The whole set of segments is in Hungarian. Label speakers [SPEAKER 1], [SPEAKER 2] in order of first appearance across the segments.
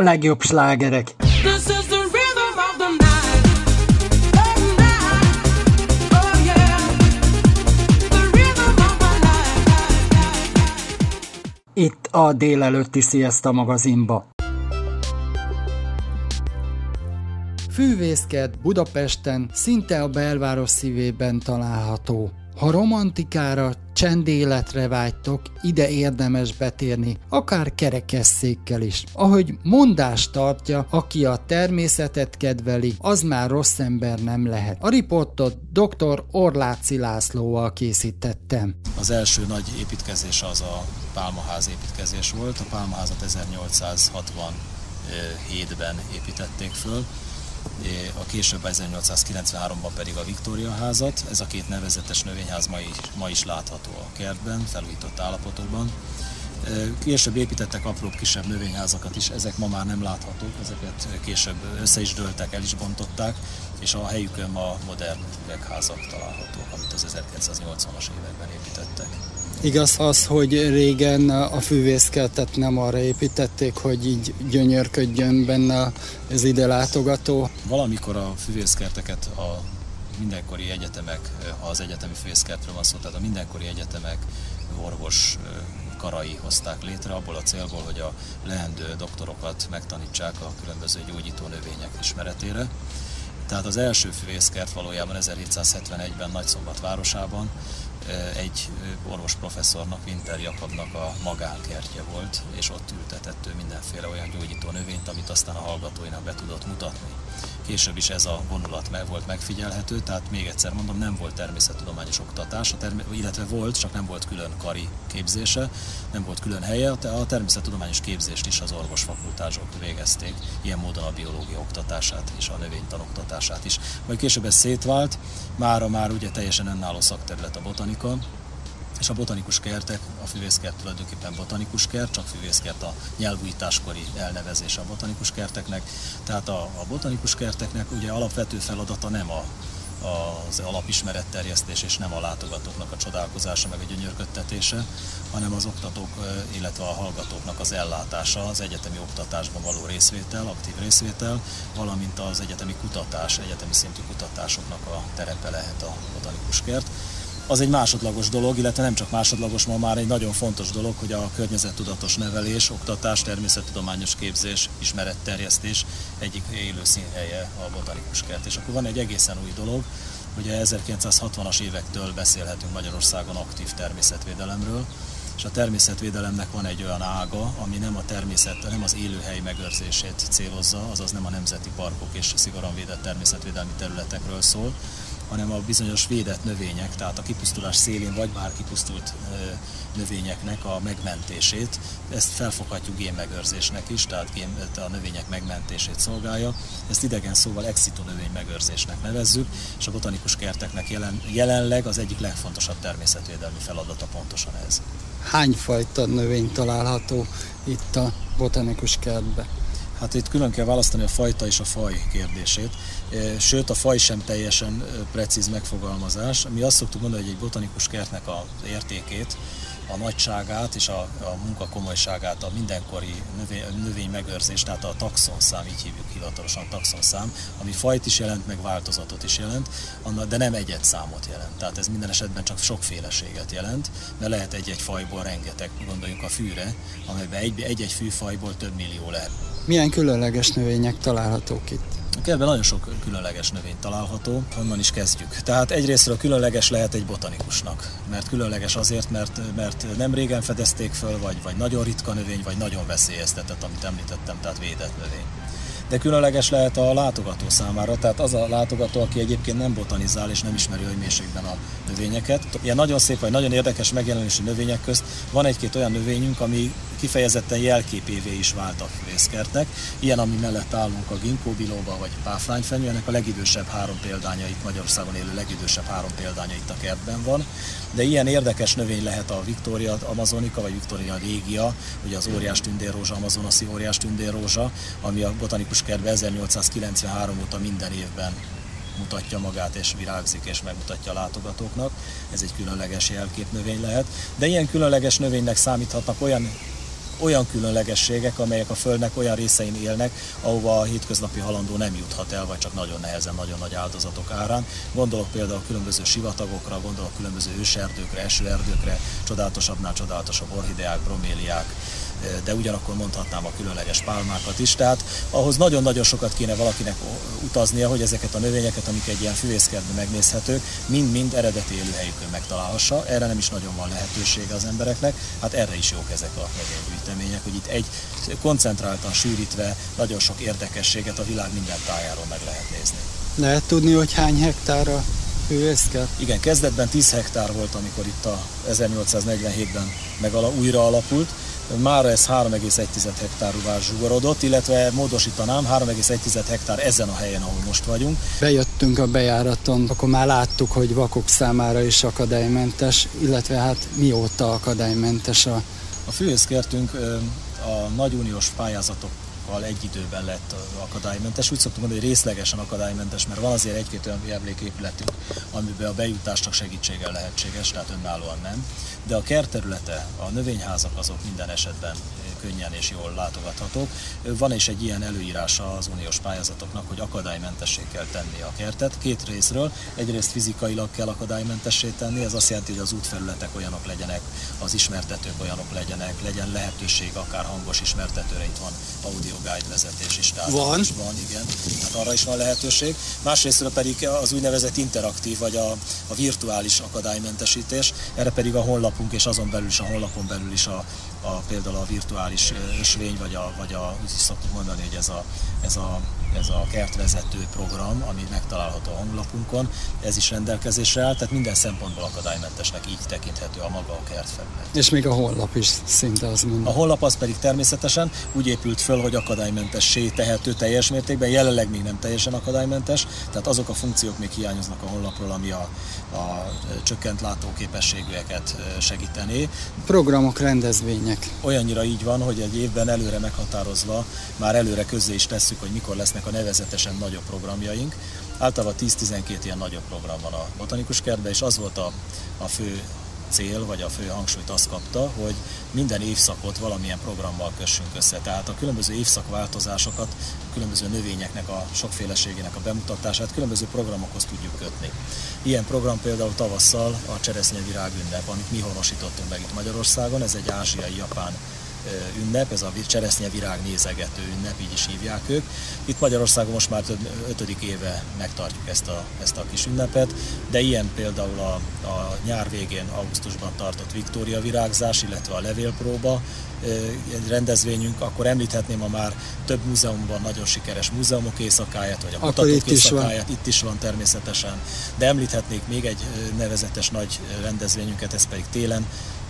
[SPEAKER 1] a legjobb slágerek. Oh, Itt a délelőtti Sziaszta magazinba. Fűvészkert Budapesten, szinte a belváros szívében található. Ha romantikára, csendéletre vágytok, ide érdemes betérni, akár kerekesszékkel is. Ahogy mondást tartja, aki a természetet kedveli, az már rossz ember nem lehet. A riportot dr. Orláci Lászlóval készítettem.
[SPEAKER 2] Az első nagy építkezés az a Pálmaház építkezés volt. A Pálmaházat 1867-ben építették föl a később 1893-ban pedig a Viktória házat. Ez a két nevezetes növényház ma is, ma is látható a kertben, felújított állapotokban. Később építettek apróbb, kisebb növényházakat is, ezek ma már nem láthatók, ezeket később össze is dőltek, el is bontották, és a helyükön ma modern üvegházak találhatók, amit az 1980-as években építettek.
[SPEAKER 1] Igaz az, hogy régen a fűvészkeltet nem arra építették, hogy így gyönyörködjön benne az ide látogató?
[SPEAKER 2] Valamikor a fűvészkerteket a mindenkori egyetemek, ha az egyetemi fűvészkertről van szó, tehát a mindenkori egyetemek orvos karai hozták létre, abból a célból, hogy a leendő doktorokat megtanítsák a különböző gyógyító növények ismeretére. Tehát az első fűvészkert valójában 1771-ben Nagyszombat városában egy orvos professzornak, Winter Jakabnak a magánkertje volt, és ott ültetett ő mindenféle olyan gyógyító növényt, amit aztán a hallgatóinak be tudott mutatni. Később is ez a vonulat meg volt megfigyelhető, tehát még egyszer mondom, nem volt természettudományos oktatás, illetve volt, csak nem volt külön kari képzése, nem volt külön helye, a természettudományos képzést is az orvosfakultások végezték, ilyen módon a biológia oktatását és a növénytan oktatását is. Majd később ez szétvált, mára már ugye teljesen önálló szakterület a botanika, és a botanikus kertek, a füvészkert tulajdonképpen botanikus kert, csak füvészkert a nyelvújításkori elnevezése a botanikus kerteknek. Tehát a, a botanikus kerteknek ugye alapvető feladata nem a az alapismeretterjesztés és nem a látogatóknak a csodálkozása meg a gyönyörködtetése, hanem az oktatók, illetve a hallgatóknak az ellátása, az egyetemi oktatásban való részvétel, aktív részvétel, valamint az egyetemi kutatás, egyetemi szintű kutatásoknak a terepe lehet a botanikus kert az egy másodlagos dolog, illetve nem csak másodlagos, ma már egy nagyon fontos dolog, hogy a környezettudatos nevelés, oktatás, természettudományos képzés, ismeretterjesztés egyik élő színhelye a botanikus kert. És akkor van egy egészen új dolog, ugye 1960-as évektől beszélhetünk Magyarországon aktív természetvédelemről, és a természetvédelemnek van egy olyan ága, ami nem a természet, nem az élőhely megőrzését célozza, azaz nem a nemzeti parkok és szigorúan védett természetvédelmi területekről szól, hanem a bizonyos védett növények, tehát a kipusztulás szélén vagy már kipusztult növényeknek a megmentését. Ezt felfoghatjuk génmegőrzésnek is, tehát a növények megmentését szolgálja. Ezt idegen szóval exitu növény megőrzésnek nevezzük, és a botanikus kerteknek jelen, jelenleg az egyik legfontosabb természetvédelmi feladata pontosan ez.
[SPEAKER 1] Hány fajta növény található itt a botanikus kertben?
[SPEAKER 2] Hát itt külön kell választani a fajta és a faj kérdését, sőt a faj sem teljesen precíz megfogalmazás. Mi azt szoktuk mondani, hogy egy botanikus kertnek az értékét, a nagyságát és a, a munka komolyságát, a mindenkori növény, növény megőrzés, tehát a taxonszám, így hívjuk hivatalosan taxonszám, ami fajt is jelent, meg változatot is jelent, de nem egyet számot jelent. Tehát ez minden esetben csak sokféleséget jelent, mert lehet egy-egy fajból rengeteg, gondoljunk a fűre, amelyben egy-egy fűfajból több millió lehet.
[SPEAKER 1] Milyen különleges növények találhatók itt?
[SPEAKER 2] A kertben nagyon sok különleges növény található, honnan is kezdjük. Tehát egyrésztről különleges lehet egy botanikusnak, mert különleges azért, mert, mert nem régen fedezték föl, vagy, vagy nagyon ritka növény, vagy nagyon veszélyeztetett, amit említettem, tehát védett növény de különleges lehet a látogató számára, tehát az a látogató, aki egyébként nem botanizál és nem ismeri a mélységben a növényeket. Ilyen nagyon szép vagy nagyon érdekes megjelenésű növények közt van egy-két olyan növényünk, ami kifejezetten jelképévé is vált a fészkertnek. Ilyen, ami mellett állunk a ginkgo biloba vagy páfrányfenyő, ennek a legidősebb három példánya itt Magyarországon élő legidősebb három példánya itt a kertben van. De ilyen érdekes növény lehet a Victoria amazonika, vagy Victoria régia, ugye az óriás tündérrózsa, amazonaszi óriás tündérrózsa, ami a botanikus kertben 1893 óta minden évben mutatja magát és virágzik és megmutatja a látogatóknak. Ez egy különleges jelképnövény lehet. De ilyen különleges növénynek számíthatnak olyan olyan különlegességek, amelyek a Földnek olyan részein élnek, ahova a hétköznapi halandó nem juthat el, vagy csak nagyon nehezen, nagyon nagy áldozatok árán. Gondolok például különböző sivatagokra, gondolok különböző őserdőkre, esőerdőkre, csodálatosabbnál csodálatosabb orhideák, broméliák, de ugyanakkor mondhatnám a különleges pálmákat is. Tehát ahhoz nagyon-nagyon sokat kéne valakinek utaznia, hogy ezeket a növényeket, amik egy ilyen füvészkertben megnézhetők, mind-mind eredeti élőhelyükön megtalálhassa. Erre nem is nagyon van lehetősége az embereknek, hát erre is jók ezek a növénygyűjtemények, hogy itt egy koncentráltan sűrítve nagyon sok érdekességet a világ minden tájáról meg lehet nézni.
[SPEAKER 1] Lehet tudni, hogy hány hektára hőészkert?
[SPEAKER 2] Igen, kezdetben 10 hektár volt, amikor itt a 1847-ben megala, újra alapult, már ez 3,1 hektárúvá zsugorodott, illetve módosítanám, 3,1 hektár ezen a helyen, ahol most vagyunk.
[SPEAKER 1] Bejöttünk a bejáraton, akkor már láttuk, hogy vakok számára is akadálymentes, illetve hát mióta akadálymentes a...
[SPEAKER 2] A főészkertünk a nagy uniós pályázatok egy időben lett akadálymentes. Úgy szoktuk mondani, hogy részlegesen akadálymentes, mert van azért egy-két olyan emléképületünk, amiben a bejutás csak segítséggel lehetséges, tehát önállóan nem. De a kertterülete, a növényházak azok minden esetben könnyen és jól látogathatók. Van is egy ilyen előírása az uniós pályázatoknak, hogy akadálymentessé kell tenni a kertet. Két részről. Egyrészt fizikailag kell akadálymentessé tenni, ez azt jelenti, hogy az útfelületek olyanok legyenek, az ismertetők olyanok legyenek, legyen lehetőség akár hangos ismertetőre, itt van audio guide vezetés is.
[SPEAKER 1] Tehát van?
[SPEAKER 2] Is van, igen. Hát arra is van lehetőség. Másrésztről pedig az úgynevezett interaktív, vagy a, a virtuális akadálymentesítés, erre pedig a honlapunk és azon belül is a honlapon belül is a, a, például a virtuális ösvény, vagy a, vagy a úgy is szoktuk mondani, hogy ez a, ez a ez a kertvezető program, ami megtalálható a honlapunkon, ez is rendelkezésre áll, tehát minden szempontból akadálymentesnek így tekinthető a maga a kertfelület.
[SPEAKER 1] És még a honlap is szinte az mind.
[SPEAKER 2] A honlap az pedig természetesen úgy épült föl, hogy akadálymentessé tehető teljes mértékben, jelenleg még nem teljesen akadálymentes, tehát azok a funkciók még hiányoznak a honlapról, ami a, a csökkent látóképességűeket segítené.
[SPEAKER 1] Programok, rendezvények.
[SPEAKER 2] Olyannyira így van, hogy egy évben előre meghatározva már előre közzé is tesszük, hogy mikor lesznek a nevezetesen nagyobb programjaink. Általában 10-12 ilyen nagyobb program van a botanikus kertben, és az volt a, a fő cél, vagy a fő hangsúlyt azt kapta, hogy minden évszakot valamilyen programmal kössünk össze. Tehát a különböző évszakváltozásokat, a különböző növényeknek a sokféleségének a bemutatását különböző programokhoz tudjuk kötni. Ilyen program például tavasszal a cseresznyevirág ünnep, amit mi honosítottunk meg itt Magyarországon, ez egy ázsiai-japán ünnep, ez a cseresznyevirág nézegető ünnep, így is hívják ők. Itt Magyarországon most már több ötödik éve megtartjuk ezt a, ezt a kis ünnepet, de ilyen például a, a nyár végén, augusztusban tartott Viktória virágzás, illetve a levélpróba, egy rendezvényünk, akkor említhetném a már több múzeumban nagyon sikeres múzeumok éjszakáját, vagy a kutatók éjszakáját, itt is van természetesen, de említhetnék még egy nevezetes nagy rendezvényünket, ez pedig télen,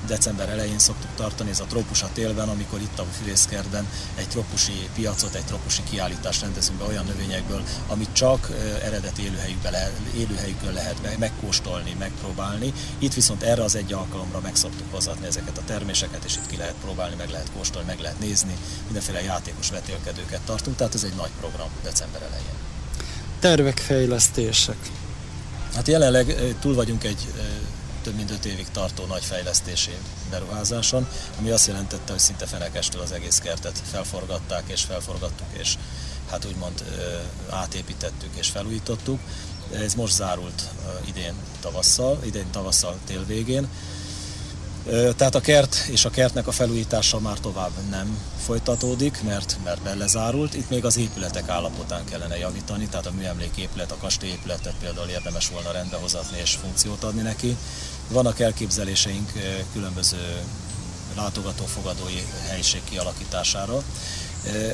[SPEAKER 2] december elején szoktuk tartani, ez a trópus a télben, amikor itt a Fűrészkertben egy trópusi piacot, egy trópusi kiállítást rendezünk be olyan növényekből, amit csak eredeti élőhelyükben lehet, élőhelyükön lehet megkóstolni, megpróbálni. Itt viszont erre az egy alkalomra meg szoktuk hozatni ezeket a terméseket, és itt ki lehet próbálni, meg lehet kóstolni, meg lehet nézni, mindenféle játékos vetélkedőket tartunk, tehát ez egy nagy program december elején.
[SPEAKER 1] Tervek, fejlesztések.
[SPEAKER 2] Hát jelenleg túl vagyunk egy több mint 5 évig tartó nagy fejlesztési beruházáson, ami azt jelentette, hogy szinte fenekestől az egész kertet felforgatták és felforgattuk, és hát úgymond átépítettük és felújítottuk. Ez most zárult idén tavasszal, idén tavasszal tél végén. Tehát a kert és a kertnek a felújítása már tovább nem folytatódik, mert, mert belezárult. Itt még az épületek állapotán kellene javítani, tehát a műemléképület, a kastélyépületet például érdemes volna rendbehozatni és funkciót adni neki. Vannak elképzeléseink különböző látogatófogadói helyiség kialakítására.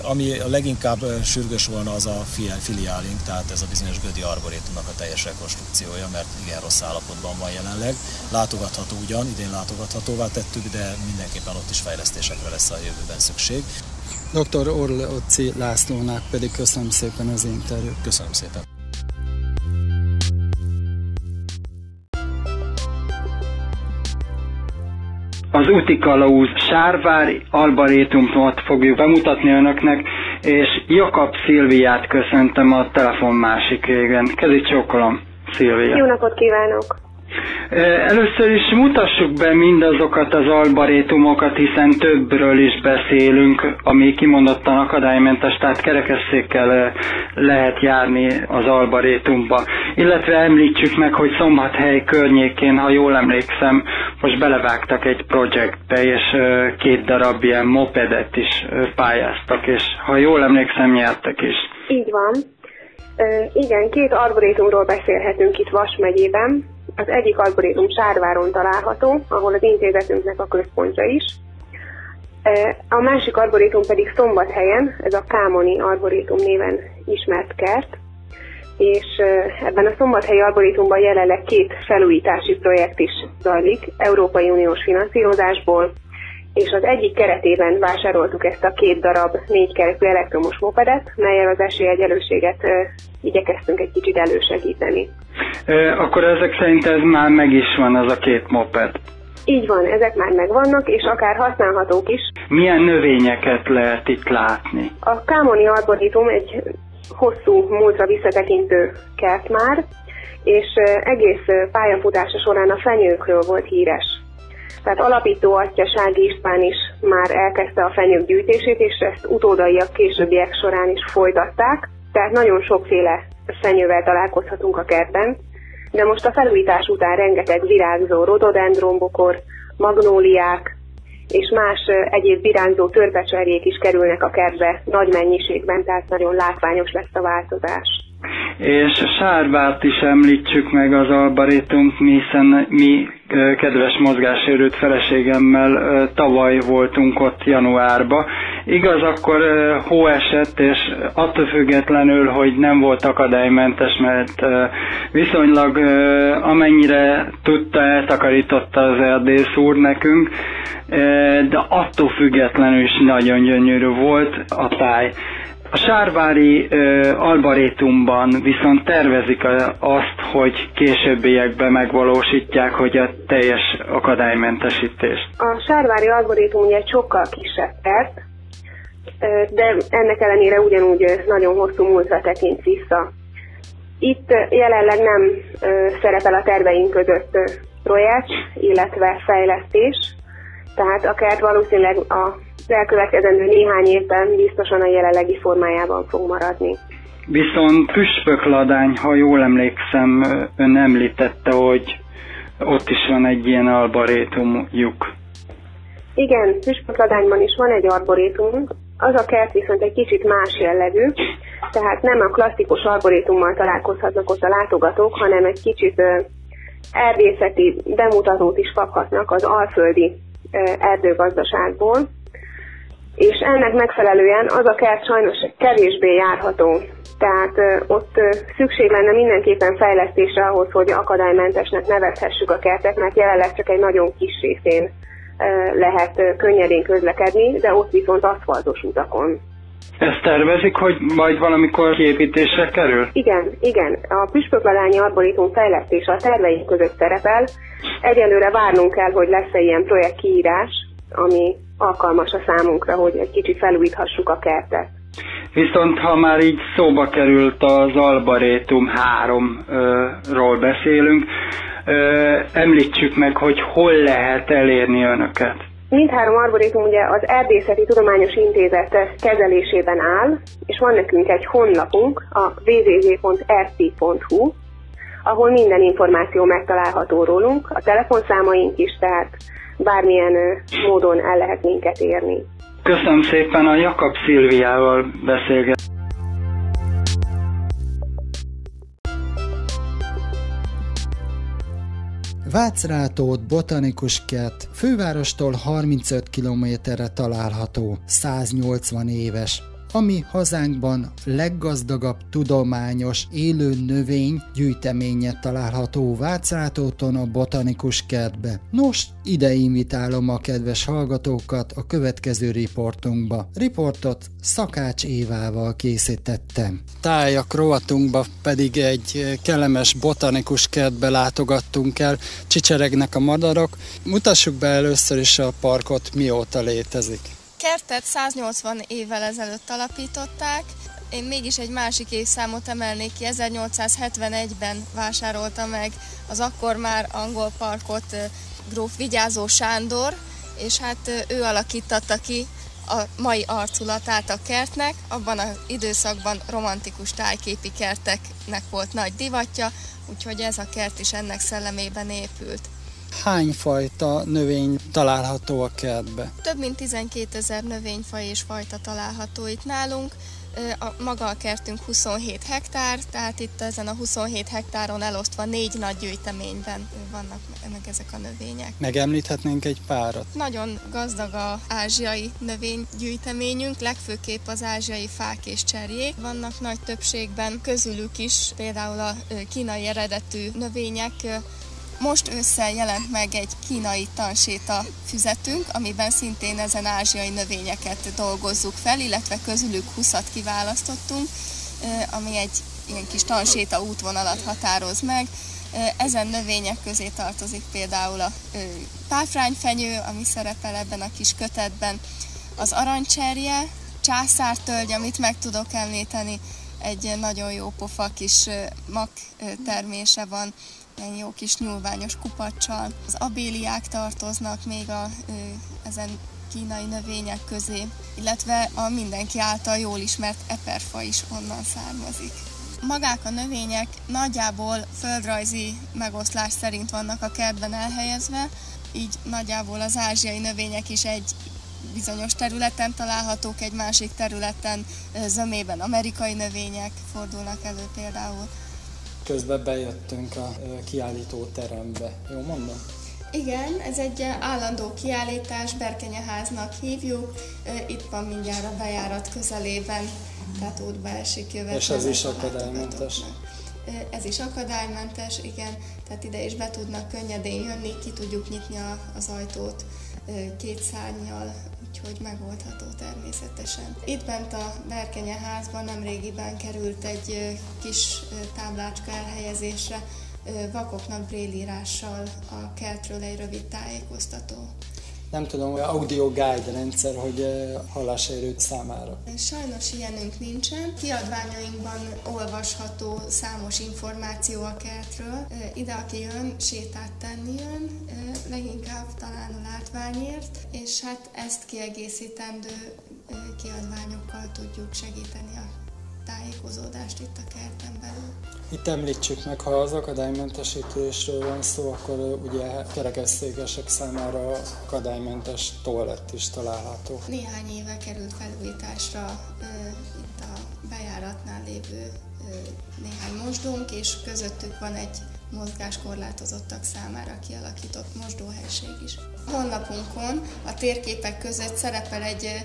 [SPEAKER 2] Ami a leginkább sürgős volna az a filiálink, tehát ez a bizonyos Gödi Arborétumnak a teljes rekonstrukciója, mert igen rossz állapotban van jelenleg. Látogatható ugyan, idén látogathatóvá tettük, de mindenképpen ott is fejlesztésekre lesz a jövőben szükség.
[SPEAKER 3] Dr. Orloczi Lászlónak pedig köszönöm szépen az interjút.
[SPEAKER 2] Köszönöm szépen.
[SPEAKER 3] Az úti kalauz Sárvári Albarétumot fogjuk bemutatni önöknek, és Jakab Szilviát köszöntem a telefon másik régen. Kezit csókolom, Szilvia.
[SPEAKER 4] Jó napot kívánok!
[SPEAKER 3] Először is mutassuk be mindazokat az albarétumokat, hiszen többről is beszélünk, ami kimondottan akadálymentes, tehát kerekesszékkel lehet járni az albarétumba. Illetve említsük meg, hogy Szombathely környékén, ha jól emlékszem, most belevágtak egy projektbe, és két darab ilyen mopedet is pályáztak, és ha jól emlékszem, nyertek is.
[SPEAKER 4] Így van. igen, két arborétumról beszélhetünk itt Vas megyében. Az egyik arborétum Sárváron található, ahol az intézetünknek a központja is. A másik arborétum pedig Szombathelyen, ez a Kámoni arborétum néven ismert kert, és ebben a szombathelyi arborétumban jelenleg két felújítási projekt is zajlik, Európai Uniós finanszírozásból, és az egyik keretében vásároltuk ezt a két darab négykerekű elektromos mopedet, melyel az esélyegyelőséget igyekeztünk egy kicsit elősegíteni.
[SPEAKER 3] Akkor ezek szerint ez már meg is van, az a két moped?
[SPEAKER 4] Így van, ezek már megvannak, és akár használhatók is.
[SPEAKER 3] Milyen növényeket lehet itt látni?
[SPEAKER 4] A Kámoni arborétum egy hosszú múltra visszatekintő kert már, és egész pályafutása során a fenyőkről volt híres. Tehát alapító atya Sági István is már elkezdte a fenyők gyűjtését, és ezt utódaiak későbbiek során is folytatták, tehát nagyon sokféle fenyővel találkozhatunk a kertben, de most a felújítás után rengeteg virágzó rododendrombokor, magnóliák és más egyéb virágzó törpecserjék is kerülnek a kertbe nagy mennyiségben, tehát nagyon látványos lesz a változás.
[SPEAKER 3] És Sárvárt is említsük meg az albarétum, hiszen mi kedves mozgásérőt feleségemmel tavaly voltunk ott januárba. Igaz, akkor hó esett, és attól függetlenül, hogy nem volt akadálymentes, mert viszonylag amennyire tudta, eltakarította az erdész úr nekünk, de attól függetlenül is nagyon gyönyörű volt a táj. A Sárvári ö, Albarétumban viszont tervezik azt, hogy későbbiekben megvalósítják, hogy a teljes akadálymentesítést.
[SPEAKER 4] A Sárvári Albarétum ugye egy sokkal kisebb kert, de ennek ellenére ugyanúgy nagyon hosszú múltra tekint vissza. Itt jelenleg nem szerepel a terveink között projekt, illetve fejlesztés, tehát a kert valószínűleg a elkövetkezendő néhány évben biztosan a jelenlegi formájában fog maradni.
[SPEAKER 3] Viszont püspökladány, ha jól emlékszem, ön említette, hogy ott is van egy ilyen arborétumjuk.
[SPEAKER 4] Igen, püspökladányban is van egy arborétumunk, az a kert viszont egy kicsit más jellegű, tehát nem a klasszikus arborétummal találkozhatnak ott a látogatók, hanem egy kicsit erdészeti bemutatót is kaphatnak az alföldi erdőgazdaságból és ennek megfelelően az a kert sajnos kevésbé járható. Tehát ott szükség lenne mindenképpen fejlesztésre ahhoz, hogy akadálymentesnek nevezhessük a kertet, mert jelenleg csak egy nagyon kis részén lehet könnyedén közlekedni, de ott viszont aszfaltos utakon.
[SPEAKER 3] Ezt tervezik, hogy majd valamikor kiépítésre kerül?
[SPEAKER 4] Igen, igen. A Püspökladányi Arborétum fejlesztése a terveink között szerepel. Egyelőre várnunk kell, hogy lesz-e ilyen projekt kiírás, ami alkalmas a számunkra, hogy egy kicsit felújíthassuk a kertet.
[SPEAKER 3] Viszont ha már így szóba került az Albarétum 3-ról beszélünk, említsük meg, hogy hol lehet elérni önöket.
[SPEAKER 4] Mindhárom arborétum ugye az Erdészeti Tudományos Intézet kezelésében áll, és van nekünk egy honlapunk, a www.rt.hu, ahol minden információ megtalálható rólunk, a telefonszámaink is, tehát bármilyen módon el lehet minket érni.
[SPEAKER 3] Köszönöm szépen, a Jakab Szilviával beszélget.
[SPEAKER 1] Vácrátót botanikus kert fővárostól 35 kilométerre található, 180 éves ami hazánkban leggazdagabb tudományos élő növény gyűjteménye található Vácrátóton a botanikus kertbe. Nos, ide invitálom a kedves hallgatókat a következő riportunkba. Riportot Szakács Évával készítettem. Tájak rovatunkba pedig egy kellemes botanikus kertbe látogattunk el, csicseregnek a madarak. Mutassuk be először is a parkot, mióta létezik
[SPEAKER 5] kertet 180 évvel ezelőtt alapították, én mégis egy másik évszámot emelnék ki, 1871-ben vásárolta meg az akkor már angol parkot gróf Vigyázó Sándor, és hát ő alakította ki a mai arculatát a kertnek. Abban az időszakban romantikus tájképi kerteknek volt nagy divatja, úgyhogy ez a kert is ennek szellemében épült
[SPEAKER 1] hány fajta növény található a kertbe?
[SPEAKER 5] Több mint 12 ezer növényfaj és fajta található itt nálunk. A, maga a kertünk 27 hektár, tehát itt ezen a 27 hektáron elosztva négy nagy gyűjteményben vannak meg ezek a növények.
[SPEAKER 1] Megemlíthetnénk egy párat?
[SPEAKER 5] Nagyon gazdag a ázsiai növénygyűjteményünk, legfőképp az ázsiai fák és cserjék. Vannak nagy többségben közülük is, például a kínai eredetű növények most ősszel jelent meg egy kínai tanséta füzetünk, amiben szintén ezen ázsiai növényeket dolgozzuk fel, illetve közülük 20-at kiválasztottunk, ami egy ilyen kis tanséta útvonalat határoz meg. Ezen növények közé tartozik például a páfrányfenyő, ami szerepel ebben a kis kötetben, az arancserje, császártölgy, amit meg tudok említeni, egy nagyon jó pofa kis mak termése van, ilyen jó kis nyúlványos kupacsal. Az abéliák tartoznak még a, ezen kínai növények közé, illetve a mindenki által jól ismert eperfa is onnan származik. Magák a növények nagyjából földrajzi megoszlás szerint vannak a kertben elhelyezve, így nagyjából az ázsiai növények is egy bizonyos területen találhatók, egy másik területen zömében amerikai növények fordulnak elő például
[SPEAKER 1] közben bejöttünk a kiállító terembe. Jó mondom?
[SPEAKER 5] Igen, ez egy állandó kiállítás, Berkenyeháznak hívjuk. Itt van mindjárt a bejárat közelében, tehát útba esik jövet.
[SPEAKER 1] És ez is akadálymentes?
[SPEAKER 5] Ez is akadálymentes, igen, tehát ide is be tudnak könnyedén jönni, ki tudjuk nyitni az ajtót két szárnyal, úgyhogy megoldható természetesen. Itt bent a Berkenye házban nemrégiben került egy kis táblácska elhelyezésre, vakoknak brélírással a kertről egy rövid tájékoztató
[SPEAKER 1] nem tudom, audio guide rendszer, hogy hallásérőt számára.
[SPEAKER 5] Sajnos ilyenünk nincsen. Kiadványainkban olvasható számos információ a kertről. Ide, aki jön, sétát tenni jön, leginkább talán a látványért, és hát ezt kiegészítendő kiadványokkal tudjuk segíteni a tájékozódást itt a kerten belül.
[SPEAKER 1] Itt említsük meg, ha az akadálymentesítésről van szó, akkor ugye kerekesszékesek számára akadálymentes toalett is található.
[SPEAKER 5] Néhány éve került felújításra itt a bejáratnál lévő néhány mosdónk, és közöttük van egy mozgáskorlátozottak számára kialakított mosdóhelység is. A honlapunkon a térképek között szerepel egy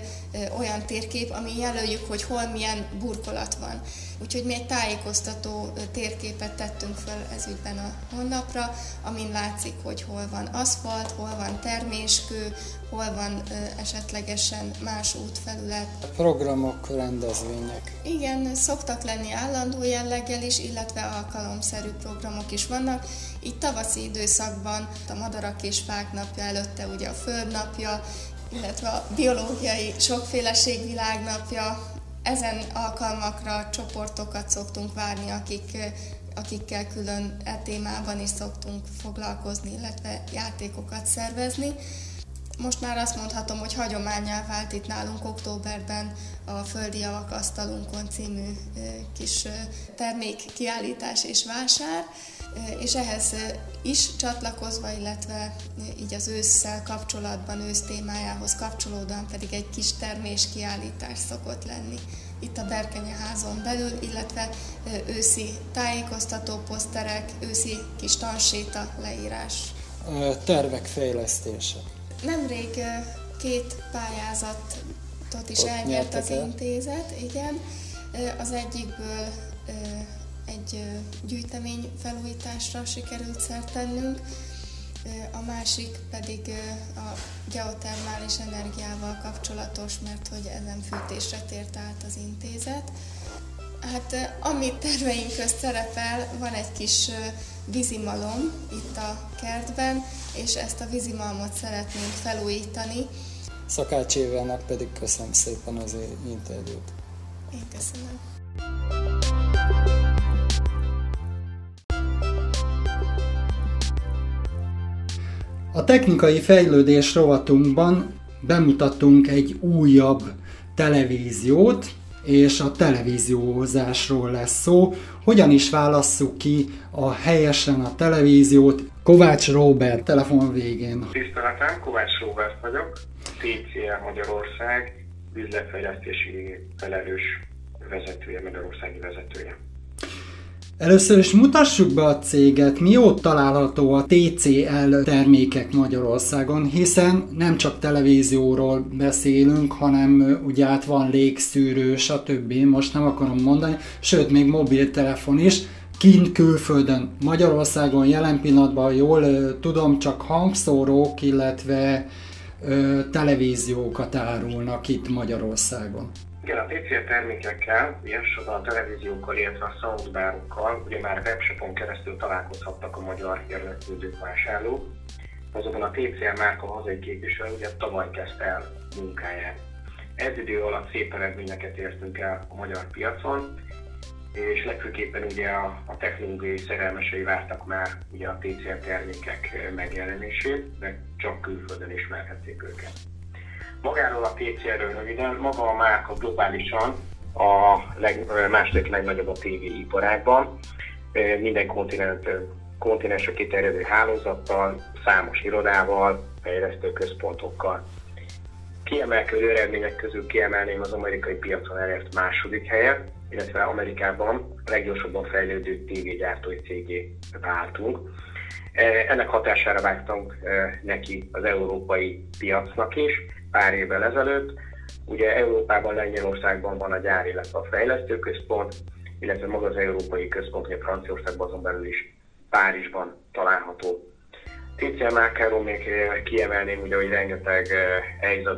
[SPEAKER 5] olyan térkép, ami jelöljük, hogy hol milyen burkolat van. Úgyhogy mi egy tájékoztató térképet tettünk fel ezügyben a honlapra, amin látszik, hogy hol van aszfalt, hol van terméskő, hol van esetlegesen más útfelület.
[SPEAKER 1] Programok, rendezvények.
[SPEAKER 5] Igen, szoktak lenni állandó jelleggel is, illetve alkalomszerű programok is vannak. Itt tavaszi időszakban a madarak és fák napja előtte ugye a földnapja, illetve a biológiai sokféleség világnapja, ezen alkalmakra csoportokat szoktunk várni, akik, akikkel külön e témában is szoktunk foglalkozni, illetve játékokat szervezni. Most már azt mondhatom, hogy hagyományá vált itt nálunk októberben a Földi Javak Asztalunkon című kis termék kiállítás és vásár. És ehhez is csatlakozva, illetve így az ősszel kapcsolatban, ősz témájához kapcsolódóan pedig egy kis termés kiállítás szokott lenni itt a Berkenye házon belül, illetve őszi tájékoztató poszterek, őszi kis tanséta leírás.
[SPEAKER 1] Tervek fejlesztése.
[SPEAKER 5] Nemrég két pályázatot is elnyert az intézet, igen. Az egyikből egy gyűjtemény felújításra sikerült szert tennünk, a másik pedig a geotermális energiával kapcsolatos, mert hogy ezen fűtésre tért át az intézet. Hát ami terveink közt szerepel, van egy kis vízimalom itt a kertben, és ezt a vízimalmot szeretnénk felújítani.
[SPEAKER 1] Szakács Évának pedig köszönöm szépen az interjút.
[SPEAKER 5] Én köszönöm.
[SPEAKER 1] A technikai fejlődés rovatunkban bemutattunk egy újabb televíziót, és a televíziózásról lesz szó. Hogyan is válasszuk ki a helyesen a televíziót? Kovács Robert, telefon végén.
[SPEAKER 6] Tiszteletem, Kovács Robert vagyok, TCL Magyarország üzletfejlesztési felelős vezetője, Magyarországi vezetője.
[SPEAKER 1] Először is mutassuk be a céget, mióta található a TCL termékek Magyarországon, hiszen nem csak televízióról beszélünk, hanem ugye át van légszűrő, stb. Most nem akarom mondani, sőt még mobiltelefon is, kint külföldön, Magyarországon jelen pillanatban jól tudom, csak hangszórók, illetve televíziókat árulnak itt Magyarországon.
[SPEAKER 6] Igen, a TCL termékekkel, elsősorban a televíziókkal, illetve a soundbarokkal, ugye már webshopon keresztül találkozhattak a magyar érdeklődők vásárlók. Azonban a TCL márka hazai képviselő ugye tavaly kezdte el munkáját. Ez idő alatt szép eredményeket értünk el a magyar piacon, és legfőképpen ugye a, a technológiai szerelmesei vártak már ugye a TCL termékek megjelenését, de csak külföldön ismerhették őket. Magáról a TCR-ről röviden, maga a márka globálisan a leg, második legnagyobb a TV iparágban, minden kontinent, kontinensre kiterjedő hálózattal, számos irodával, fejlesztő központokkal. Kiemelkedő eredmények közül kiemelném az amerikai piacon elért második helyet, illetve Amerikában a leggyorsabban fejlődő tévégyártói cégé váltunk. Ennek hatására vágtunk neki az európai piacnak is, pár évvel ezelőtt. Ugye Európában, Lengyelországban van a gyár, illetve a fejlesztőközpont, illetve maga az Európai Központ, ugye Franciaországban azon belül is Párizsban található. TCL márkáról még kiemelném, ugye, hogy rengeteg EIZA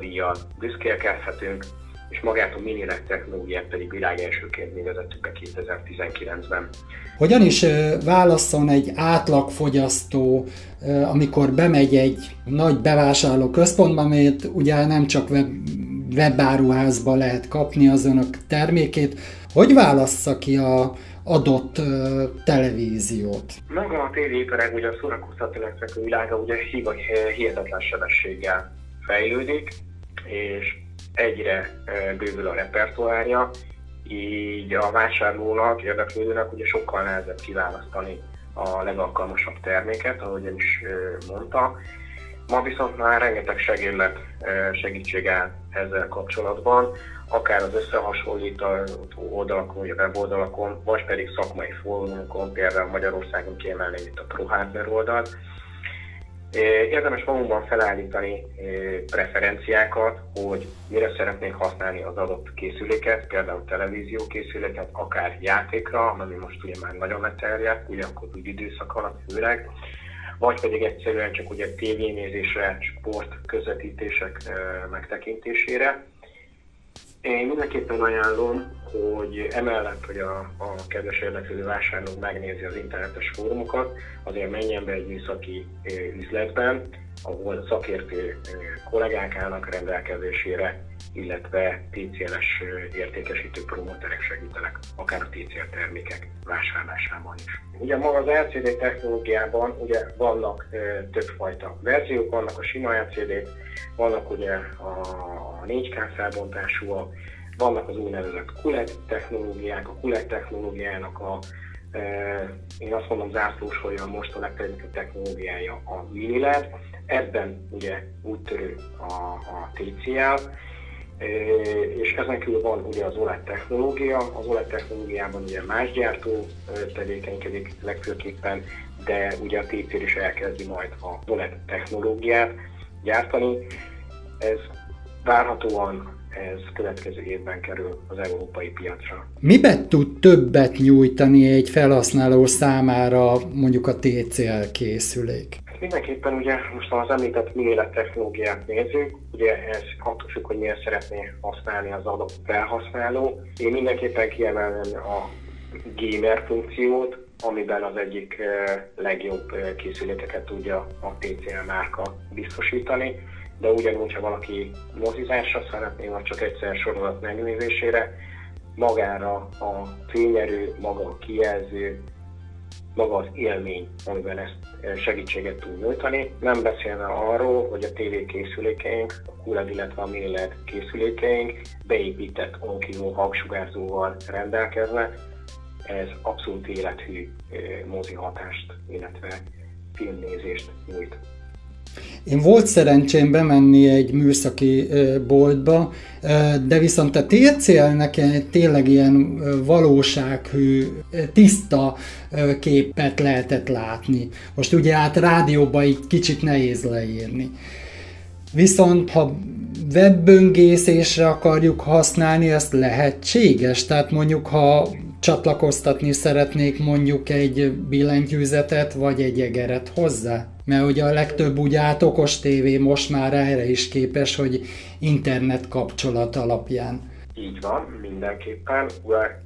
[SPEAKER 6] büszkélkedhetünk, és magát a minileg technológiát pedig világ elsőként mi vezettük be 2019-ben.
[SPEAKER 1] Hogyan is válasszon egy átlagfogyasztó, amikor bemegy egy nagy bevásárló központba, amit ugye nem csak web, webáruházba lehet kapni az önök termékét, hogy válassza ki a adott uh, televíziót?
[SPEAKER 6] Maga a tévéiparák, ugye a szórakoztató világa ugye hihetetlen sebességgel fejlődik, és egyre bővül a repertoárja, így a vásárlónak, érdeklődőnek ugye sokkal nehezebb kiválasztani a legalkalmasabb terméket, ahogy ön is mondta. Ma viszont már rengeteg segédlet segítség áll ezzel kapcsolatban, akár az összehasonlító oldalakon, vagy a weboldalakon, vagy pedig szakmai fórumokon, például Magyarországon kiemelném itt a ProHardware oldalt, Érdemes magunkban felállítani preferenciákat, hogy mire szeretnénk használni az adott készüléket, például televízió készüléket, akár játékra, ami most ugye már nagyon leterjedt, ugye akkor úgy időszak alatt főleg, vagy pedig egyszerűen csak ugye tévénézésre, sport közvetítések megtekintésére. Én mindenképpen ajánlom, hogy emellett, hogy a, a kedves érdeklődő vásárló megnézi az internetes fórumokat, azért menjen be egy műszaki üzletben, ahol szakértő kollégák állnak rendelkezésére, illetve TCL-es értékesítő promóterek segítenek, akár a TCL termékek vásárlásában is. Ugye maga az LCD technológiában ugye vannak többfajta verziók, vannak a sima LCD, vannak ugye a 4K felbontásúak, vannak az úgynevezett QLED technológiák, a QLED technológiának a én azt mondom zászlós, hogy a most a legterjedtebb technológiája a mini LED. Ebben ugye úttörő a, a TCL, és ezen kívül van ugye az OLED technológia, az OLED technológiában ugye más gyártó tevékenykedik legfőképpen, de ugye a TCL is elkezdi majd a OLED technológiát gyártani. Ez várhatóan ez következő évben kerül az európai piacra.
[SPEAKER 1] Miben tud többet nyújtani egy felhasználó számára mondjuk a TCL készülék?
[SPEAKER 6] Mindenképpen ugye most az említett minilet technológiát nézzük, ugye ez attól függ, hogy milyen szeretné használni az adott felhasználó. Én mindenképpen kiemelném a gamer funkciót, amiben az egyik eh, legjobb eh, készülékeket tudja a TCL márka biztosítani, de ugyanúgy, ha valaki mozizásra szeretné, vagy csak egyszer sorozat megnézésére, magára a fényerő, maga a kijelző, maga az élmény, amiben ezt eh, segítséget tud nyújtani. Nem beszélve arról, hogy a TV készülékeink, a QLED, illetve a mini LED készülékeink beépített onkívó hangsugárzóval rendelkeznek. Ez abszolút élethű eh, mozi hatást, illetve filmnézést nyújt.
[SPEAKER 1] Én volt szerencsém bemenni egy műszaki boltba, de viszont a TCL-nek tényleg ilyen valósághű, tiszta képet lehetett látni. Most ugye hát rádióban egy kicsit nehéz leírni. Viszont ha webböngészésre akarjuk használni, ezt lehetséges. Tehát mondjuk, ha csatlakoztatni szeretnék mondjuk egy billentyűzetet vagy egy egeret hozzá? Mert ugye a legtöbb ugye át okos tévé most már erre is képes, hogy internet kapcsolat alapján.
[SPEAKER 6] Így van, mindenképpen.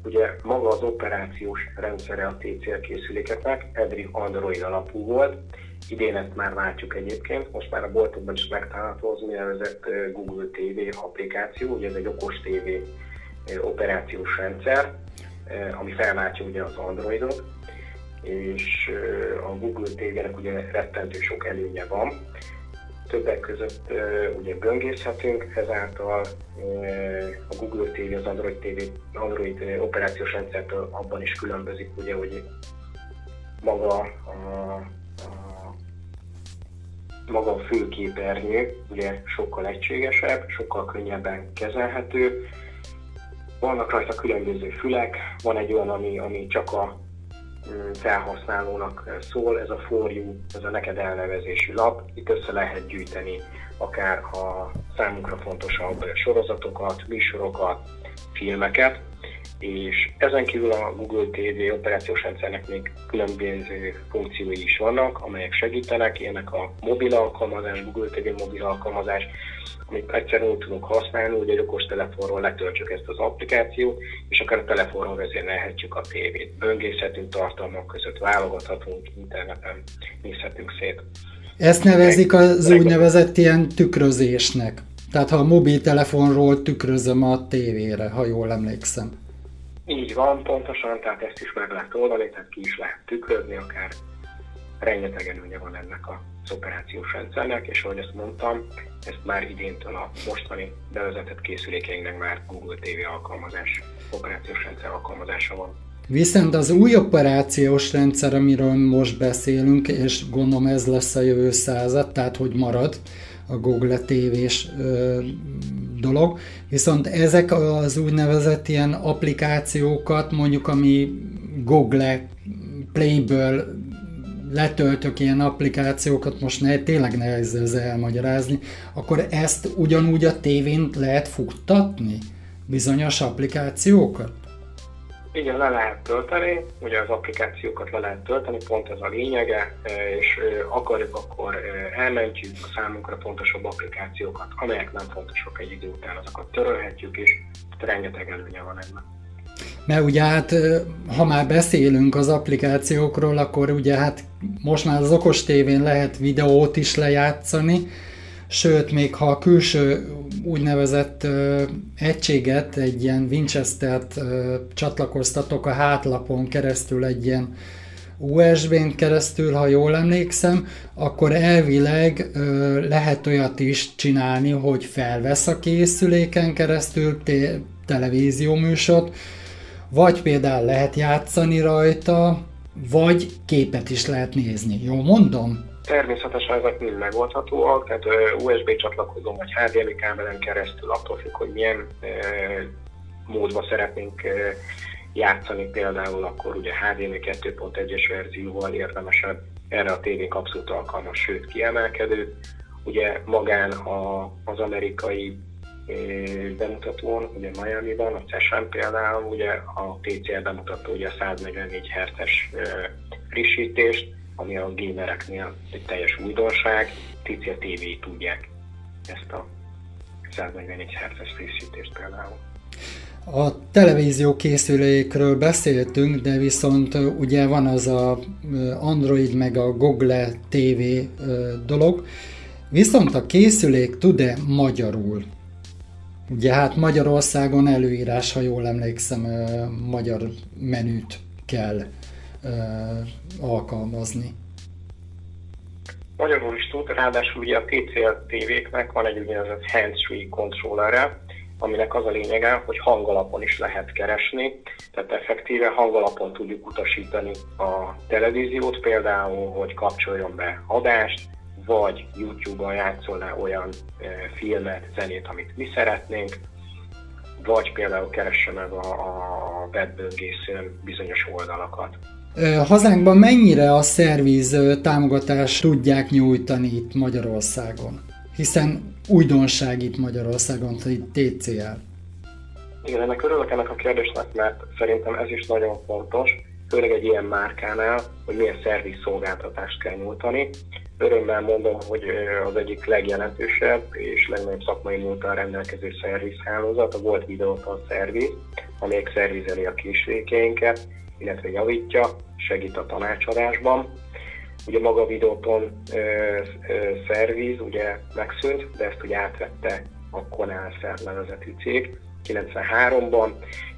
[SPEAKER 6] Ugye maga az operációs rendszere a TCL készülékeknek eddig Android alapú volt, idén ezt már látjuk egyébként, most már a boltokban is megtalálható az úgynevezett Google TV applikáció, ugye ez egy okos TV operációs rendszer, ami felváltja ugye az Androidot, és a Google TV-nek ugye rettentő sok előnye van. Többek között ugye böngészhetünk, ezáltal a Google TV, az Android TV, Android operációs rendszertől abban is különbözik, ugye, hogy maga a, a maga a főképernyő ugye sokkal egységesebb, sokkal könnyebben kezelhető. Vannak rajta különböző fülek, van egy olyan, ami, ami csak a felhasználónak szól, ez a For ez a neked elnevezésű lap. Itt össze lehet gyűjteni akár a számunkra fontosabb sorozatokat, műsorokat, filmeket, és ezen kívül a Google TV operációs rendszernek még különböző funkciói is vannak, amelyek segítenek, ilyenek a mobil alkalmazás, Google TV mobil alkalmazás, amit egyszerűen úgy tudunk használni, hogy egy okos telefonról letöltsük ezt az applikációt, és akár a telefonról vezérelhetjük a tévét. Böngészhetünk tartalmak között, válogathatunk interneten, nézhetünk szét.
[SPEAKER 1] Ezt nevezik az úgynevezett ilyen tükrözésnek. Tehát ha a mobiltelefonról tükrözöm a tévére, ha jól emlékszem.
[SPEAKER 6] Így van, pontosan, tehát ezt is meg lehet oldani, tehát ki is lehet tükrözni, akár rengeteg előnye van ennek a operációs rendszernek, és ahogy ezt mondtam, ezt már idéntől a mostani bevezetett készülékeinknek már Google TV alkalmazás, operációs rendszer alkalmazása van.
[SPEAKER 1] Viszont az új operációs rendszer, amiről most beszélünk, és gondolom ez lesz a jövő század, tehát hogy marad a Google TV-s dolog, viszont ezek az úgynevezett ilyen applikációkat, mondjuk ami Google Playből letöltök ilyen applikációkat, most ne, tényleg nehéz ez elmagyarázni, akkor ezt ugyanúgy a tévén lehet futtatni? Bizonyos applikációkat?
[SPEAKER 6] Igen, le lehet tölteni, ugye az applikációkat le lehet tölteni, pont ez a lényege, e, és e, akarjuk, akkor e, elmentjük a számunkra fontosabb applikációkat, amelyek nem fontosak egy idő után, azokat törölhetjük, és rengeteg előnye van ennek.
[SPEAKER 1] Mert ugye hát, ha már beszélünk az applikációkról, akkor ugye hát most már az okos tévén lehet videót is lejátszani, sőt, még ha a külső úgynevezett ö, egységet, egy ilyen Winchester-t ö, csatlakoztatok a hátlapon keresztül egy ilyen USB-n keresztül, ha jól emlékszem, akkor elvileg ö, lehet olyat is csinálni, hogy felvesz a készüléken keresztül té- televízió műsort, vagy például lehet játszani rajta, vagy képet is lehet nézni. Jó mondom?
[SPEAKER 6] Természetesen ezek mind megoldhatóak, tehát USB csatlakozó vagy HDMI kábelen keresztül attól függ, hogy milyen módban szeretnénk játszani például, akkor ugye HDMI 2.1-es verzióval érdemesebb, erre a tévék abszolút alkalmas, sőt kiemelkedő. Ugye magán a, az amerikai bemutatón, ugye Miami-ban, a CESAN például, ugye a TCL bemutató ugye a 144 Hz-es frissítést, ami a gamereknél egy teljes újdonság, TCL TV tudják ezt a 144 Hz-es frissítést például.
[SPEAKER 1] A televízió készülékről beszéltünk, de viszont ugye van az a Android meg a Google TV dolog, viszont a készülék tud-e magyarul? Ugye hát Magyarországon előírás, ha jól emlékszem, magyar menüt kell alkalmazni.
[SPEAKER 6] Magyarul is tud, ráadásul ugye a TCL tévéknek van egy úgynevezett hands-free controller aminek az a lényege, hogy hangalapon is lehet keresni, tehát effektíve hangalapon tudjuk utasítani a televíziót, például, hogy kapcsoljon be adást, vagy YouTube-on játszol le olyan e, filmet, zenét, amit mi szeretnénk, vagy például keresse meg a, a webböngészőn bizonyos oldalakat.
[SPEAKER 1] Hazánkban mennyire a szerviz támogatást tudják nyújtani itt Magyarországon? Hiszen újdonság itt Magyarországon, hogy TCL.
[SPEAKER 6] Igen, ennek örülök ennek a kérdésnek, mert szerintem ez is nagyon fontos, főleg egy ilyen márkánál, hogy milyen szerviz szolgáltatást kell nyújtani. Örömmel mondom, hogy az egyik legjelentősebb és legnagyobb szakmai múltal rendelkező szervizhálózat a volt Videóton szerviz, amelyik szervizeli a készülékeinket, illetve javítja, segít a tanácsadásban. Ugye maga a videóton ö, ö, szerviz ugye megszűnt, de ezt ugye átvette a Conalszer nevezetű cég 93-ban,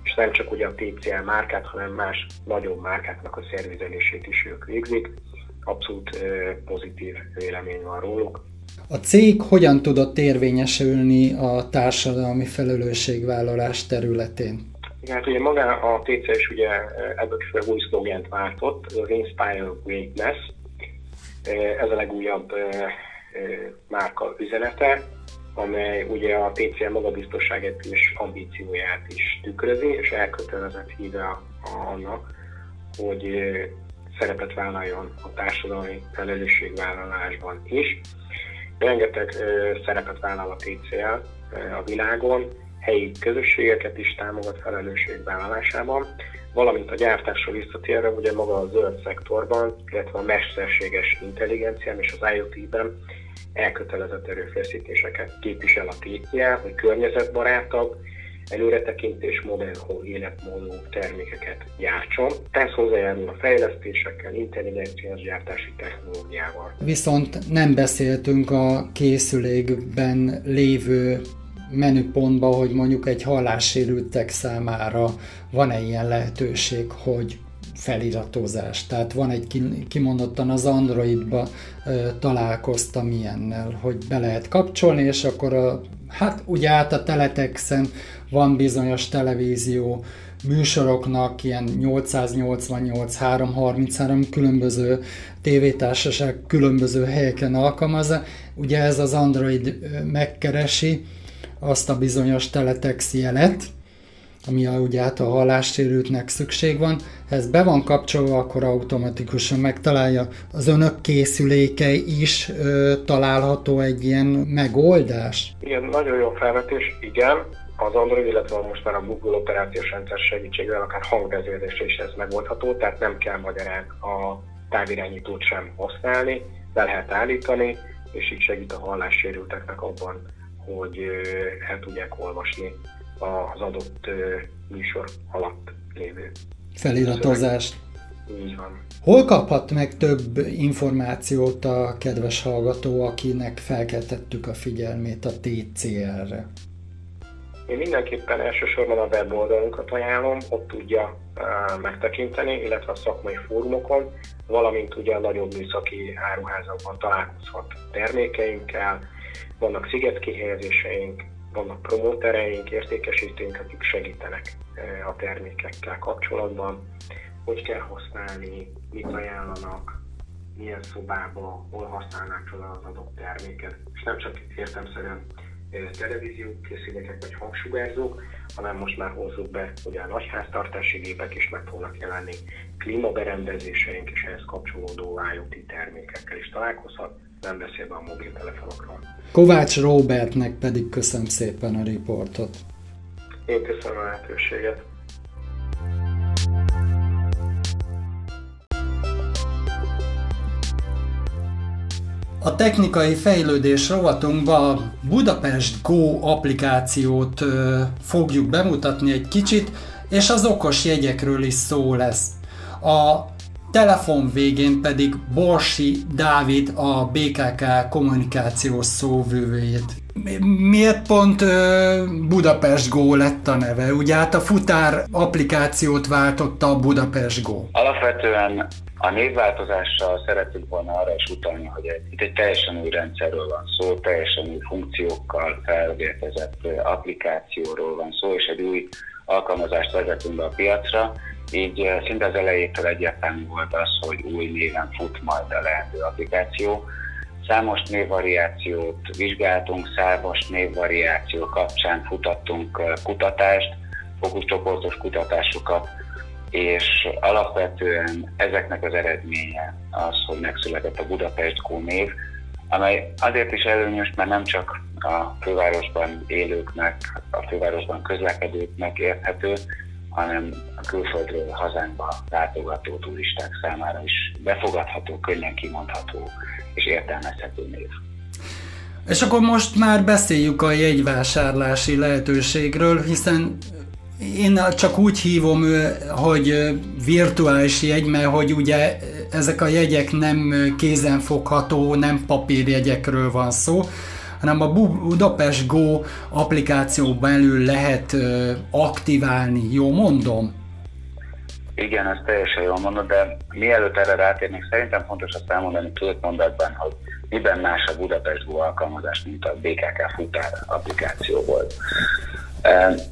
[SPEAKER 6] és nem csak ugye a TCL márkát, hanem más nagyobb márkáknak a szervizelését is ők végzik. Abszolút ö, pozitív vélemény van róluk.
[SPEAKER 1] A cég hogyan tudott érvényesülni a társadalmi felelősségvállalás területén?
[SPEAKER 6] Igen, hát ugye maga a TC is ugye ebből új szlogent váltott, az Inspire Greatness. Ez a legújabb márka üzenete, amely ugye a TCL magabiztosságát és ambícióját is tükrözi, és elkötelezett híve annak, hogy szerepet vállaljon a társadalmi felelősségvállalásban is. Rengeteg szerepet vállal a TCL a világon, helyi közösségeket is támogat felelősségvállalásában, valamint a gyártásra visszatérve ugye maga a zöld szektorban, illetve a mesterséges intelligencián és az IoT-ben elkötelezett erőfeszítéseket képvisel a tétje, hogy környezetbarátabb, előretekintés modern életmódú termékeket gyártson. Ez hozzájárul a fejlesztésekkel, intelligenciás gyártási technológiával.
[SPEAKER 1] Viszont nem beszéltünk a készülékben lévő menüpontba, hogy mondjuk egy hallássérültek számára van-e ilyen lehetőség, hogy feliratozás. Tehát van egy kimondottan az Androidba találkoztam ilyennel, hogy be lehet kapcsolni, és akkor a, hát ugye át a Teletexen van bizonyos televízió műsoroknak ilyen 888, 333 különböző tévétársaság különböző helyeken alkalmazza. Ugye ez az Android megkeresi, azt a bizonyos teletex jelet, ami ugye hát a hallássérültnek szükség van, ez be van kapcsolva, akkor automatikusan megtalálja. Az önök készüléke is ö, található egy ilyen megoldás?
[SPEAKER 6] Igen, nagyon jó felvetés, igen. Az Android, illetve most már a Google operációs rendszer segítségével akár hangvezérlésre is ez megoldható, tehát nem kell magyarán a távirányítót sem használni, be lehet állítani, és így segít a hallássérülteknek abban, hogy el tudják olvasni az adott műsor alatt lévő
[SPEAKER 1] feliratozást.
[SPEAKER 6] Így van.
[SPEAKER 1] Hol kaphat meg több információt a kedves hallgató, akinek felkeltettük a figyelmét a TCR-re?
[SPEAKER 6] Én mindenképpen elsősorban a weboldalunkat ajánlom, ott tudja uh, megtekinteni, illetve a szakmai fórumokon, valamint ugye a nagyobb műszaki áruházakban találkozhat termékeinkkel, vannak szigetkihelyezéseink, vannak promótereink, értékesítőink, akik segítenek a termékekkel kapcsolatban, hogy kell használni, mit ajánlanak, milyen szobába, hol használnák fel az adott terméket, és nem csak értemszerűen televíziókészülékek vagy hangsugárzók, hanem most már hozzuk be, hogy a nagyháztartási gépek is meg fognak jelenni, klímaberendezéseink és ehhez kapcsolódó IoT termékekkel is találkozhat, nem beszélve a mobiltelefonokról.
[SPEAKER 1] Kovács Robertnek pedig köszönöm szépen a riportot.
[SPEAKER 6] Én köszönöm a lehetőséget.
[SPEAKER 1] A technikai fejlődés rovatunkban a Budapest Go applikációt ö, fogjuk bemutatni egy kicsit, és az okos jegyekről is szó lesz. A telefon végén pedig Borsi Dávid, a BKK kommunikációs szóvőjét. Miért pont Budapest Go lett a neve? Ugye hát a futár applikációt váltotta a Budapest Go.
[SPEAKER 7] Alapvetően a névváltozással szeretünk volna arra is utalni, hogy itt egy teljesen új rendszerről van szó, teljesen új funkciókkal felvértezett applikációról van szó, és egy új alkalmazást vezetünk be a piacra, így szinte az elejétől egyértelmű volt az, hogy új néven fut majd a lehető applikáció. Számos névvariációt vizsgáltunk, számos névvariáció kapcsán futattunk kutatást, fókuszcsoportos kutatásokat, és alapvetően ezeknek az eredménye az, hogy megszületett a Budapest név, amely azért is előnyös, mert nem csak a fővárosban élőknek, a fővárosban közlekedőknek érthető, hanem a külföldről hazánkba látogató turisták számára is befogadható, könnyen kimondható és értelmezhető név.
[SPEAKER 1] És akkor most már beszéljük a jegyvásárlási lehetőségről, hiszen én csak úgy hívom, hogy virtuális jegy, mert hogy ugye ezek a jegyek nem kézenfogható, nem papírjegyekről van szó, hanem a Budapest Go applikáció belül lehet aktiválni, jó mondom?
[SPEAKER 7] Igen, ez teljesen jól mondod, de mielőtt erre rátérnék, szerintem fontos azt elmondani két mondatban, hogy miben más a Budapest Go alkalmazás, mint a BKK futár applikáció volt.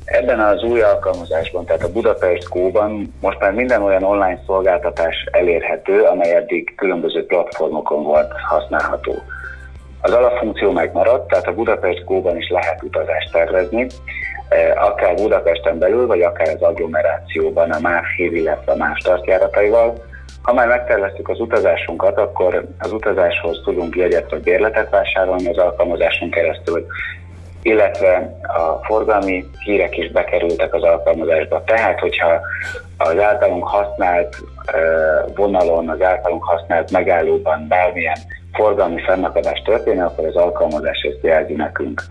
[SPEAKER 7] Ebben az új alkalmazásban, tehát a Budapest Go-ban most már minden olyan online szolgáltatás elérhető, amely eddig különböző platformokon volt használható. Az alapfunkció megmaradt, tehát a Budapest Go-ban is lehet utazást tervezni, akár Budapesten belül, vagy akár az agglomerációban a MÁV hív, illetve a MÁV startjárataival. Ha már megterveztük az utazásunkat, akkor az utazáshoz tudunk jegyet vagy bérletet vásárolni az alkalmazáson keresztül, illetve a forgalmi hírek is bekerültek az alkalmazásba. Tehát, hogyha az általunk használt vonalon, az általunk használt megállóban bármilyen forgalmi fennakadás történik, akkor az alkalmazás ezt jelzi nekünk.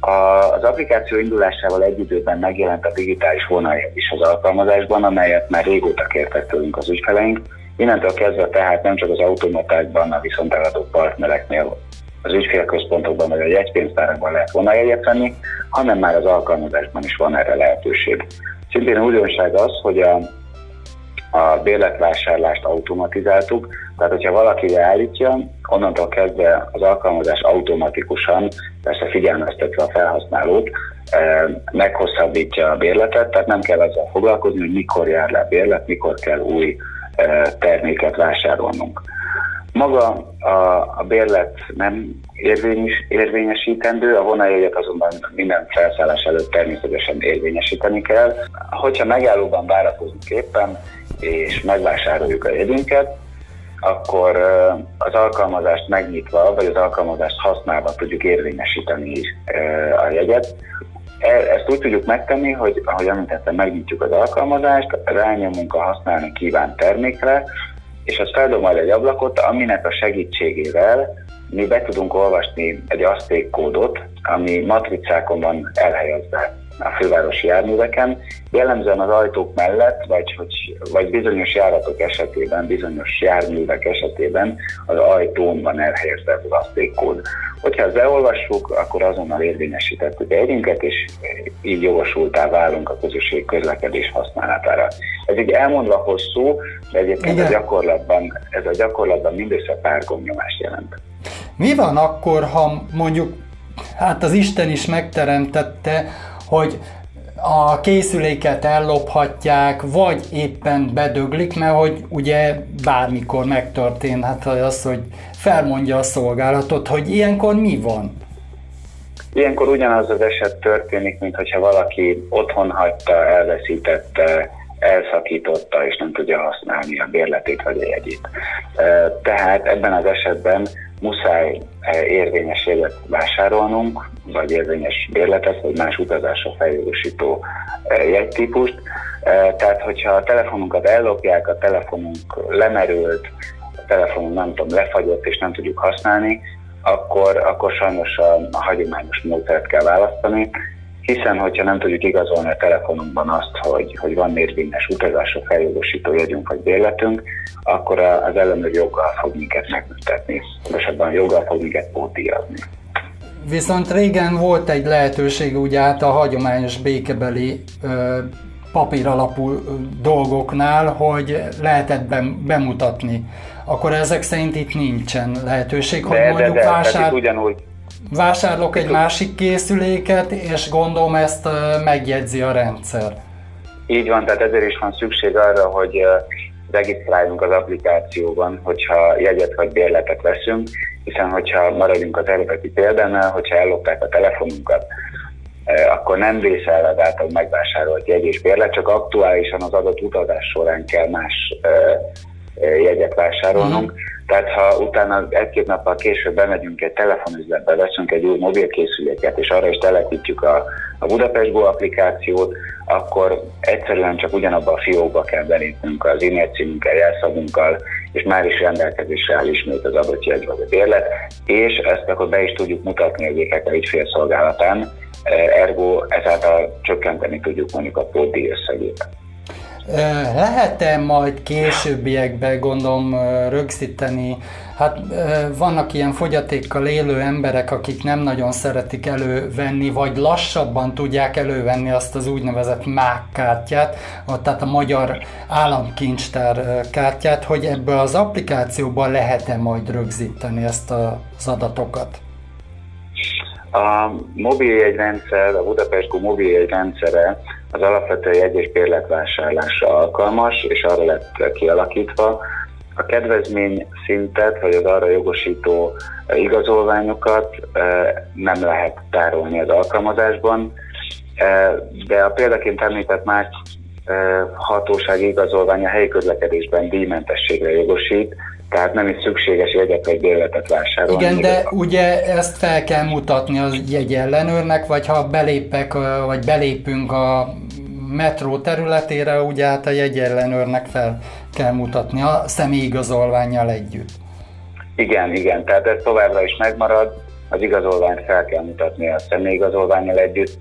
[SPEAKER 7] Az applikáció indulásával egy időben megjelent a digitális vonal is az alkalmazásban, amelyet már régóta kértek tőlünk az ügyfeleink. Innentől kezdve tehát nem csak az automatákban, a viszonteladó partnereknél az ügyfélközpontokban vagy a jegypénztárakban lehet vonajegyet venni, hanem már az alkalmazásban is van erre lehetőség. Szintén újdonság az, hogy a, a bérletvásárlást automatizáltuk, tehát hogyha valaki leállítja, onnantól kezdve az alkalmazás automatikusan, persze figyelmeztetve a felhasználót, eh, meghosszabbítja a bérletet, tehát nem kell azzal foglalkozni, hogy mikor jár le a bérlet, mikor kell új eh, terméket vásárolnunk. Maga a, a bérlet nem érvényes, érvényesítendő, a vonajegyet azonban minden felszállás előtt természetesen érvényesíteni kell. Hogyha megállóban várakozunk éppen, és megvásároljuk a jegyünket, akkor az alkalmazást megnyitva, vagy az alkalmazást használva tudjuk érvényesíteni a jegyet. E, ezt úgy tudjuk megtenni, hogy ahogy említettem, megnyitjuk az alkalmazást, rányomunk a használni kívánt termékre, és az feldob majd egy ablakot, aminek a segítségével mi be tudunk olvasni egy asztékkódot, ami matricákon van elhelyezve a fővárosi járműveken. Jellemzően az ajtók mellett, vagy, hogy, vagy bizonyos járatok esetében, bizonyos járművek esetében az ajtón van elhelyezve az asztékkód. Hogyha ezt beolvassuk, akkor azonnal érvényesítettük együnket, és így jogosultá válunk a közösség közlekedés használatára. Ez így elmondva hosszú, de egyébként a gyakorlatban, ez a gyakorlatban mindössze pár gomnyomást jelent.
[SPEAKER 1] Mi van akkor, ha mondjuk hát az Isten is megteremtette, hogy a készüléket ellophatják, vagy éppen bedöglik, mert hogy ugye bármikor megtörténhet az, hogy felmondja a szolgálatot, hogy ilyenkor mi van?
[SPEAKER 7] Ilyenkor ugyanaz az eset történik, mint hogyha valaki otthon hagyta, elveszítette, elszakította, és nem tudja használni a bérletét vagy a jegyét. Tehát ebben az esetben muszáj érvényes jegyet vásárolnunk, vagy érvényes bérletet, vagy más utazásra feljogosító jegytípust. Tehát, hogyha a telefonunkat ellopják, a telefonunk lemerült, a telefonunk nem tudom, lefagyott, és nem tudjuk használni, akkor, akkor sajnos a, a hagyományos módszert kell választani, hiszen hogyha nem tudjuk igazolni a telefonunkban azt, hogy, hogy van érvényes utazásra feljogosító jegyünk vagy bérletünk, akkor az ellenőr joggal fog minket megbüntetni, pontosabban joggal fog minket pótíjazni.
[SPEAKER 1] Viszont régen volt egy lehetőség ugye hát a hagyományos békebeli ö, papír alapú dolgoknál, hogy lehetett bemutatni. Akkor ezek szerint itt nincsen lehetőség, hogy de, mondjuk de, vásár... ugyanúgy, vásárlok egy másik készüléket, és gondolom ezt megjegyzi a rendszer.
[SPEAKER 7] Így van, tehát ezért is van szükség arra, hogy regisztráljunk az applikációban, hogyha jegyet vagy bérletet veszünk, hiszen hogyha maradjunk az eredeti példánál, hogyha ellopták a telefonunkat, akkor nem vészel az által megvásárolt jegy és bérlet, csak aktuálisan az adott utazás során kell más jegyet vásárolnunk. Uh-huh. Tehát ha utána egy-két nappal később bemegyünk egy telefonüzletbe, veszünk egy új mobilkészüléket, és arra is telepítjük a, a Budapest Go applikációt, akkor egyszerűen csak ugyanabba a fiókba kell belépnünk az e-mail címünkkel, jelszavunkkal, és már is rendelkezésre áll ismét az adott jegy vagy a bérlet, és ezt akkor be is tudjuk mutatni egyébként a ügyfélszolgálatán, ergo ezáltal csökkenteni tudjuk mondjuk a pótdíj összegét.
[SPEAKER 1] Lehet-e majd későbbiekben gondolom rögzíteni, hát vannak ilyen fogyatékkal élő emberek, akik nem nagyon szeretik elővenni, vagy lassabban tudják elővenni azt az úgynevezett MÁK kártyát, tehát a magyar államkincstár kártyát, hogy ebből az applikációban lehet-e majd rögzíteni ezt az adatokat?
[SPEAKER 7] A mobiljegyrendszer, a Budapest mobiljegyrendszere az alapvetően jegy- és bérletvásárlásra alkalmas, és arra lett kialakítva. A kedvezmény szintet, vagy az arra jogosító igazolványokat nem lehet tárolni az alkalmazásban, de a példaként említett más hatósági igazolvány a helyi közlekedésben díjmentességre jogosít, tehát nem is szükséges jegyet vagy bérletet vásárolni.
[SPEAKER 1] Igen, de a... ugye ezt fel kell mutatni az jegy ellenőrnek, vagy ha belépek, vagy belépünk a metró területére, ugye hát a jegy ellenőrnek fel kell mutatni a személyigazolványjal együtt.
[SPEAKER 7] Igen, igen, tehát ez továbbra is megmarad, az igazolványt fel kell mutatni a személyigazolványjal együtt,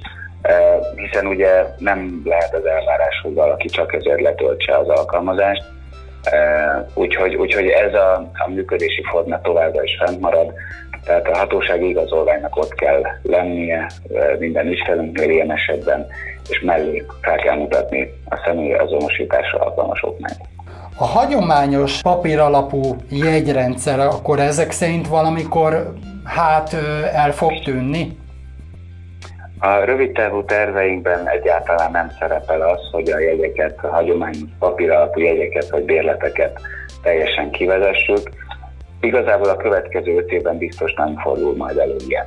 [SPEAKER 7] hiszen ugye nem lehet az elvárás, hogy valaki csak ezért letöltse az alkalmazást, Úgyhogy, úgyhogy ez a, a működési forma továbbra is fent marad, tehát a hatósági igazolványnak ott kell lennie minden ügyfelünknél ilyen esetben, és mellé fel kell mutatni a személyi azonosításra alkalmas okmányt.
[SPEAKER 1] A hagyományos papír alapú jegyrendszer akkor ezek szerint valamikor hát el fog tűnni?
[SPEAKER 7] A rövid távú terveinkben egyáltalán nem szerepel az, hogy a jegyeket, a hagyományos papíralapú jegyeket vagy bérleteket teljesen kivezessük. Igazából a következő öt évben biztos nem fordul majd elő ilyen.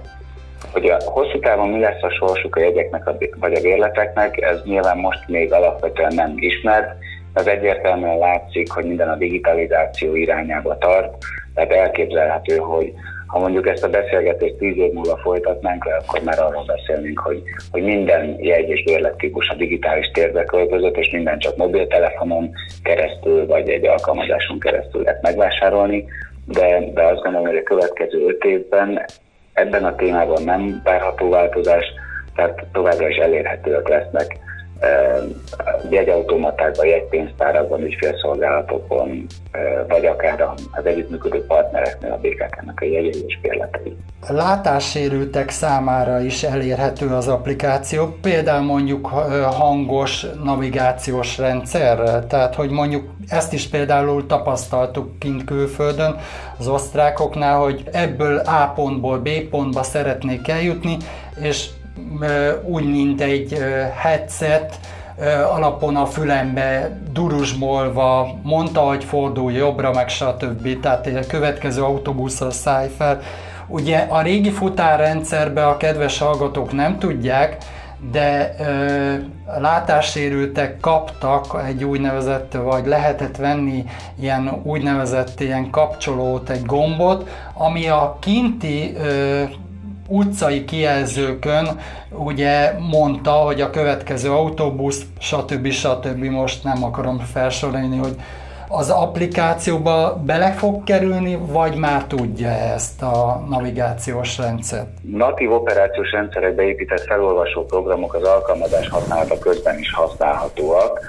[SPEAKER 7] Hogy a hosszú távon mi lesz a sorsuk a jegyeknek vagy a bérleteknek, ez nyilván most még alapvetően nem ismert, az egyértelműen látszik, hogy minden a digitalizáció irányába tart, tehát elképzelhető, hogy ha mondjuk ezt a beszélgetést tíz év múlva folytatnánk le, akkor már arról beszélnénk, hogy, hogy minden jegy és bérlettípus a digitális térbe költözött, és minden csak mobiltelefonon keresztül, vagy egy alkalmazáson keresztül lehet megvásárolni, de, de azt gondolom, hogy a következő öt évben ebben a témában nem várható változás, tehát továbbra is elérhetőek lesznek jegyautomatákban, jegypénztárakban, ügyfélszolgálatokon, vagy akár az együttműködő partnereknél a BKK-nak a jegyei és bérletei.
[SPEAKER 1] Látássérültek számára is elérhető az applikáció, például mondjuk hangos navigációs rendszer, tehát hogy mondjuk ezt is például tapasztaltuk kint külföldön az osztrákoknál, hogy ebből A pontból B pontba szeretnék eljutni, és úgy, mint egy headset, alapon a fülembe duruzsmolva mondta, hogy fordulj jobbra, meg stb. Tehát a következő autóbuszra szállj fel. Ugye a régi futárrendszerbe a kedves hallgatók nem tudják, de ö, látássérültek kaptak egy úgynevezett, vagy lehetett venni ilyen úgynevezett ilyen kapcsolót, egy gombot, ami a kinti ö, utcai kijelzőkön ugye mondta, hogy a következő autóbusz, stb. stb. most nem akarom felsorolni, hogy az applikációba bele fog kerülni, vagy már tudja ezt a navigációs rendszert?
[SPEAKER 7] Natív operációs rendszerekbe épített felolvasó programok az alkalmazás használata közben is használhatóak,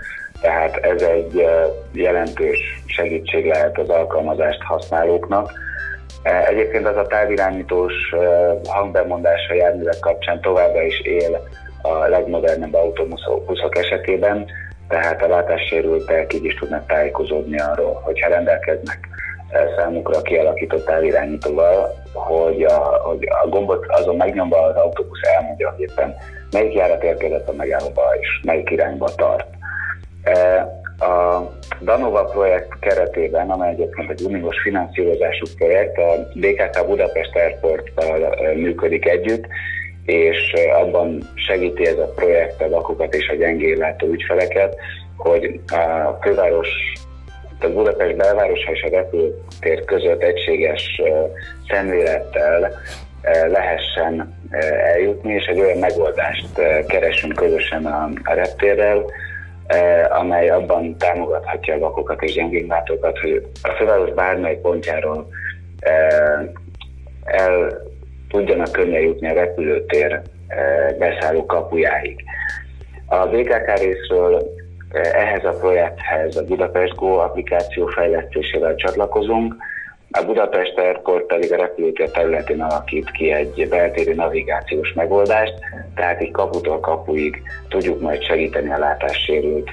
[SPEAKER 7] tehát ez egy jelentős segítség lehet az alkalmazást használóknak egyébként az a távirányítós e, hangbemondása járművek kapcsán továbbra is él a legmodernebb autóbuszok esetében, tehát a látássérültek így is tudnak tájékozódni arról, hogyha rendelkeznek e, számukra kialakított távirányítóval, hogy a, hogy a gombot azon megnyomva az autóbusz elmondja, hogy éppen melyik járat érkezett a megállóba és melyik irányba tart. A Danova projekt keretében, amely egyébként egy uniós finanszírozású projekt, a BKK Budapest airport működik együtt, és abban segíti ez a projekt a lakokat és a gyengéllátó ügyfeleket, hogy a főváros, a Budapest belvárosa és a repülőtér között egységes szemlélettel lehessen eljutni, és egy olyan megoldást keresünk közösen a, reptérrel, amely abban támogathatja a lakokat és gyengénlátókat, hogy a főváros bármely pontjáról eh, el tudjanak könnyen jutni a repülőtér eh, beszálló kapujáig. A BKK részről ehhez a projekthez a Budapest Go applikáció fejlesztésével csatlakozunk, a Budapest Airport pedig a repülőtér területén alakít ki egy beltéri navigációs megoldást, tehát így kaputól kapuig tudjuk majd segíteni a látássérült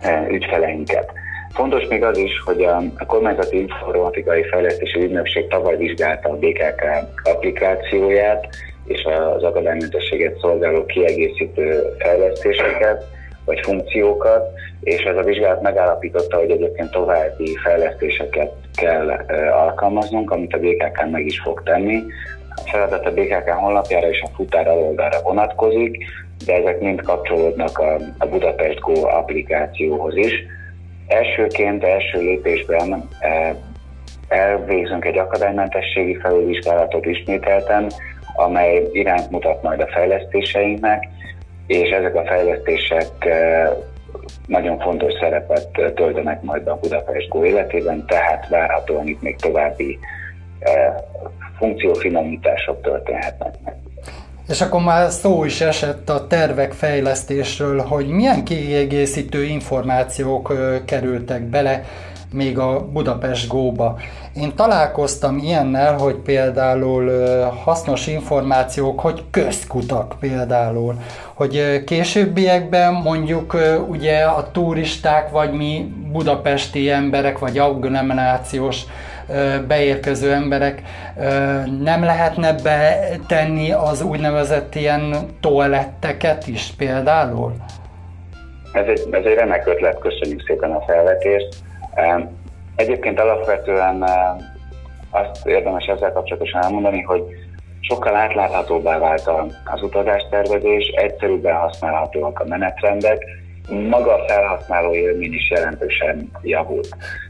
[SPEAKER 7] e, ügyfeleinket. Fontos még az is, hogy a kormányzati informatikai fejlesztési ügynökség tavaly vizsgálta a BKK applikációját és az akadálymentességet szolgáló kiegészítő fejlesztéseket, vagy funkciókat, és ez a vizsgálat megállapította, hogy egyébként további fejlesztéseket kell alkalmaznunk, amit a BKK meg is fog tenni. A feladat a BKK honlapjára és a futár aloldalra vonatkozik, de ezek mind kapcsolódnak a, a Budapest Go applikációhoz is. Elsőként, első lépésben elvégzünk egy akadálymentességi felülvizsgálatot ismételten, amely iránt mutat majd a fejlesztéseinknek, és ezek a fejlesztések nagyon fontos szerepet töltenek majd a Budapest életében, tehát várhatóan itt még további funkciófinomítások történhetnek meg.
[SPEAKER 1] És akkor már szó is esett a tervek fejlesztésről, hogy milyen kiegészítő információk kerültek bele még a Budapest Go-ba. Én találkoztam ilyennel, hogy például hasznos információk, hogy közkutak például, hogy későbbiekben mondjuk ugye a turisták, vagy mi budapesti emberek, vagy agglomerációs beérkező emberek nem lehetne betenni az úgynevezett ilyen toaletteket is például?
[SPEAKER 7] Ez egy, ez egy remek ötlet, köszönjük szépen a felvetést. Egyébként alapvetően azt érdemes ezzel kapcsolatosan elmondani, hogy sokkal átláthatóbbá vált az utazástervezés, egyszerűbben használhatóak a menetrendek, maga a felhasználó élmény is jelentősen javult.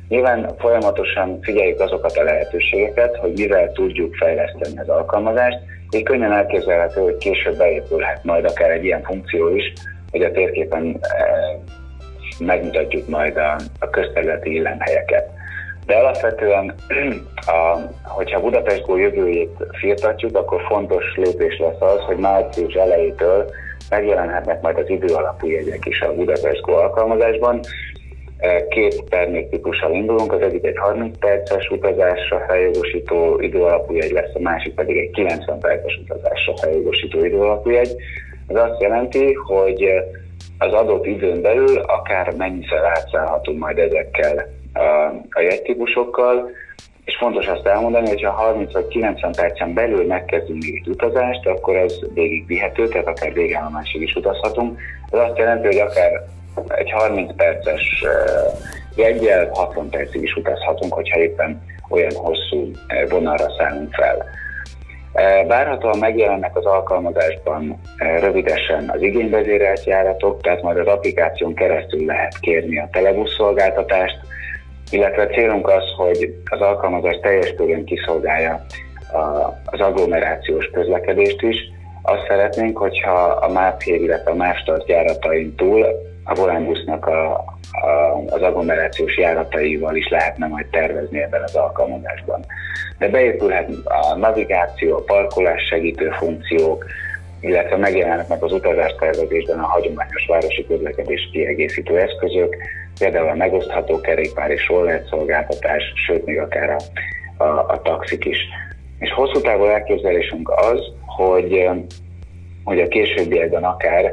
[SPEAKER 7] Nyilván folyamatosan figyeljük azokat a lehetőségeket, hogy mivel tudjuk fejleszteni az alkalmazást, így könnyen elképzelhető, hogy később beépülhet majd akár egy ilyen funkció is, hogy a térképen megmutatjuk majd a, a közterületi illemhelyeket. De alapvetően, a, hogyha Budapest Go jövőjét firtatjuk, akkor fontos lépés lesz az, hogy március elejétől megjelenhetnek majd az idő alapú jegyek is a Budapest Go alkalmazásban. Két terméktípussal indulunk, az egyik egy 30 perces utazásra feljogosító időalapú jegy lesz, a másik pedig egy 90 perces utazásra feljogosító időalapú jegy. Ez azt jelenti, hogy az adott időn belül akár mennyiszer átszállhatunk majd ezekkel a, a jegytípusokkal, és fontos azt elmondani, hogy ha 30 vagy 90 percen belül megkezdünk egy utazást, akkor ez végig vihető, tehát akár végállomásig is utazhatunk. Ez azt jelenti, hogy akár egy 30 perces jegyel 60 percig is utazhatunk, hogyha éppen olyan hosszú vonalra szállunk fel. Várhatóan megjelennek az alkalmazásban rövidesen az igényvezérelt járatok, tehát majd az applikáción keresztül lehet kérni a telebusz szolgáltatást, illetve célunk az, hogy az alkalmazás teljes körön kiszolgálja az agglomerációs közlekedést is. Azt szeretnénk, hogyha a MÁPHÉR, illetve a MÁV járatain túl a Volánbusznak a, a, az agglomerációs járataival is lehetne majd tervezni ebben az alkalmazásban. De beépülhet a navigáció, a parkolás segítő funkciók, illetve megjelennek az tervezésben a hagyományos városi közlekedés kiegészítő eszközök, például a megosztható kerékpár és roller szolgáltatás, sőt még akár a, a, a taxik is. És hosszú távú elképzelésünk az, hogy, hogy a későbbiekben akár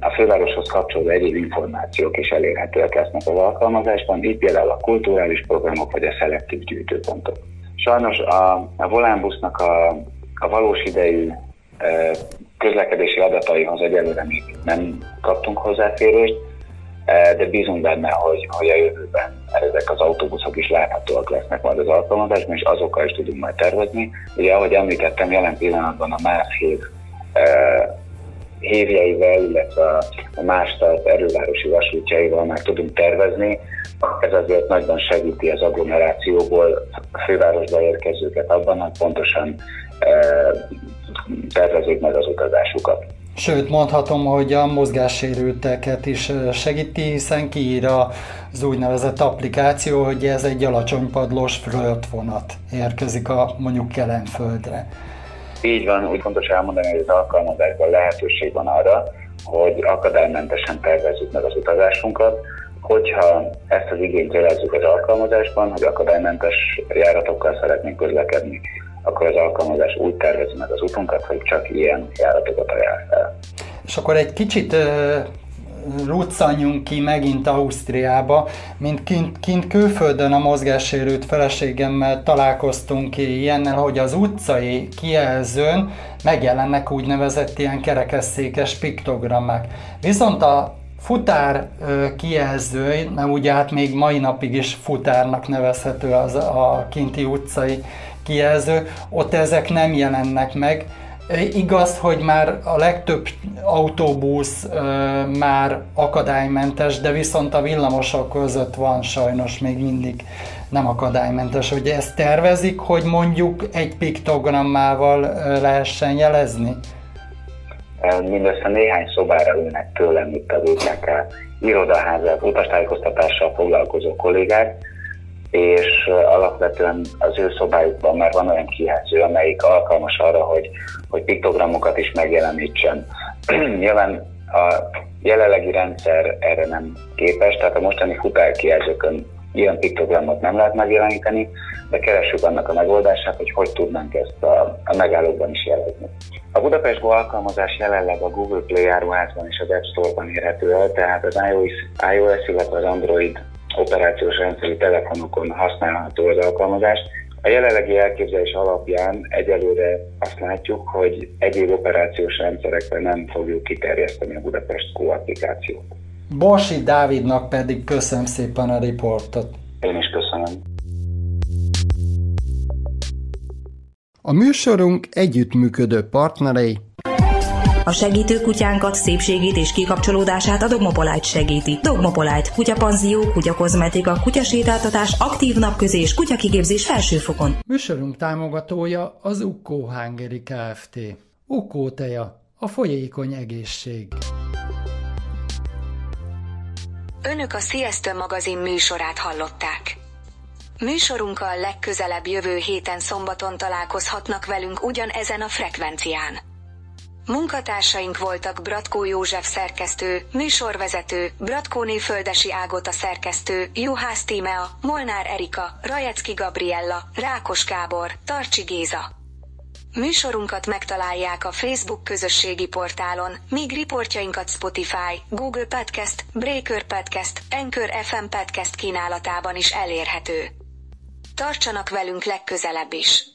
[SPEAKER 7] a fővároshoz kapcsolódó egyéb információk is elérhetőek lesznek az alkalmazásban, így például a kulturális programok vagy a szelektív gyűjtőpontok. Sajnos a, a volánbusznak a, a valós idejű közlekedési adataihoz egyelőre még nem kaptunk hozzáférést, de bízunk benne, hogy, hogy a jövőben ezek az autóbuszok is láthatóak lesznek majd az alkalmazásban, és azokkal is tudunk majd tervezni. Ugye, ahogy említettem, jelen pillanatban a MÁV hív hívjeivel, illetve a más erővárosi vasútjaival már tudunk tervezni. Ez azért nagyban segíti az agglomerációból a fővárosba érkezőket abban, hogy pontosan tervezik meg az utazásukat.
[SPEAKER 1] Sőt, mondhatom, hogy a mozgássérülteket is segíti, hiszen kiír az úgynevezett applikáció, hogy ez egy alacsony padlós vonat érkezik a mondjuk Kelenföldre.
[SPEAKER 7] Így van, úgy fontos elmondani, hogy az alkalmazásban lehetőség van arra, hogy akadálymentesen tervezzük meg az utazásunkat, hogyha ezt az igényt jelezzük az alkalmazásban, hogy akadálymentes járatokkal szeretnénk közlekedni, akkor az alkalmazás úgy tervezi meg az utunkat, hogy csak ilyen járatokat ajánl fel.
[SPEAKER 1] És akkor egy kicsit ruccanjunk ki megint Ausztriába, mint kint, kint külföldön a mozgássérült feleségemmel találkoztunk ilyennel, hogy az utcai kijelzőn megjelennek úgynevezett ilyen kerekesszékes piktogramák. Viszont a futár kijelző, mert ugye hát még mai napig is futárnak nevezhető az a kinti utcai kijelző, ott ezek nem jelennek meg. Igaz, hogy már a legtöbb autóbusz már akadálymentes, de viszont a villamosok között van sajnos még mindig nem akadálymentes. Hogy ezt tervezik, hogy mondjuk egy piktogrammával lehessen jelezni?
[SPEAKER 7] Mindössze néhány szobára ülnek tőlem itt az útnál irodaházak, utastájékoztatással foglalkozó kollégák, és alapvetően az ő szobájukban már van olyan kijelző, amelyik alkalmas arra, hogy, hogy piktogramokat is megjelenítsen. Nyilván a jelenlegi rendszer erre nem képes, tehát a mostani futárkijelzőkön ilyen piktogramot nem lehet megjeleníteni, de keressük annak a megoldását, hogy hogy tudnánk ezt a, a megállókban is jelezni. A Budapest Go alkalmazás jelenleg a Google Play áruházban és az App Store-ban érhető el, tehát az iOS, iOS illetve az Android operációs rendszerű telefonokon használható az alkalmazás. A jelenlegi elképzelés alapján egyelőre azt látjuk, hogy egyéb operációs rendszerekre nem fogjuk kiterjeszteni a Budapest Go applikációt.
[SPEAKER 1] Borsi Dávidnak pedig köszönöm szépen a riportot.
[SPEAKER 7] Én is köszönöm.
[SPEAKER 1] A műsorunk együttműködő partnerei
[SPEAKER 8] a segítő kutyánkat, szépségét és kikapcsolódását a Dogmopolite segíti. Dogmopolite, kutyapanzió, kutyakozmetika, kutyasétáltatás, aktív napközés, kutyakigépzés felsőfokon.
[SPEAKER 1] Műsorunk támogatója az Ukko Hungary Kft. Ukko teja, a folyékony egészség.
[SPEAKER 9] Önök a Sziasztő magazin műsorát hallották. Műsorunkkal legközelebb jövő héten szombaton találkozhatnak velünk ugyanezen a frekvencián. Munkatársaink voltak Bratkó József szerkesztő, műsorvezető, Bratkóné Földesi Ágota szerkesztő, Juhász Tímea, Molnár Erika, Rajecki Gabriella, Rákos Gábor, Tarcsi Géza. Műsorunkat megtalálják a Facebook közösségi portálon, míg riportjainkat Spotify, Google Podcast, Breaker Podcast, Anchor FM Podcast kínálatában is elérhető. Tartsanak velünk legközelebb is!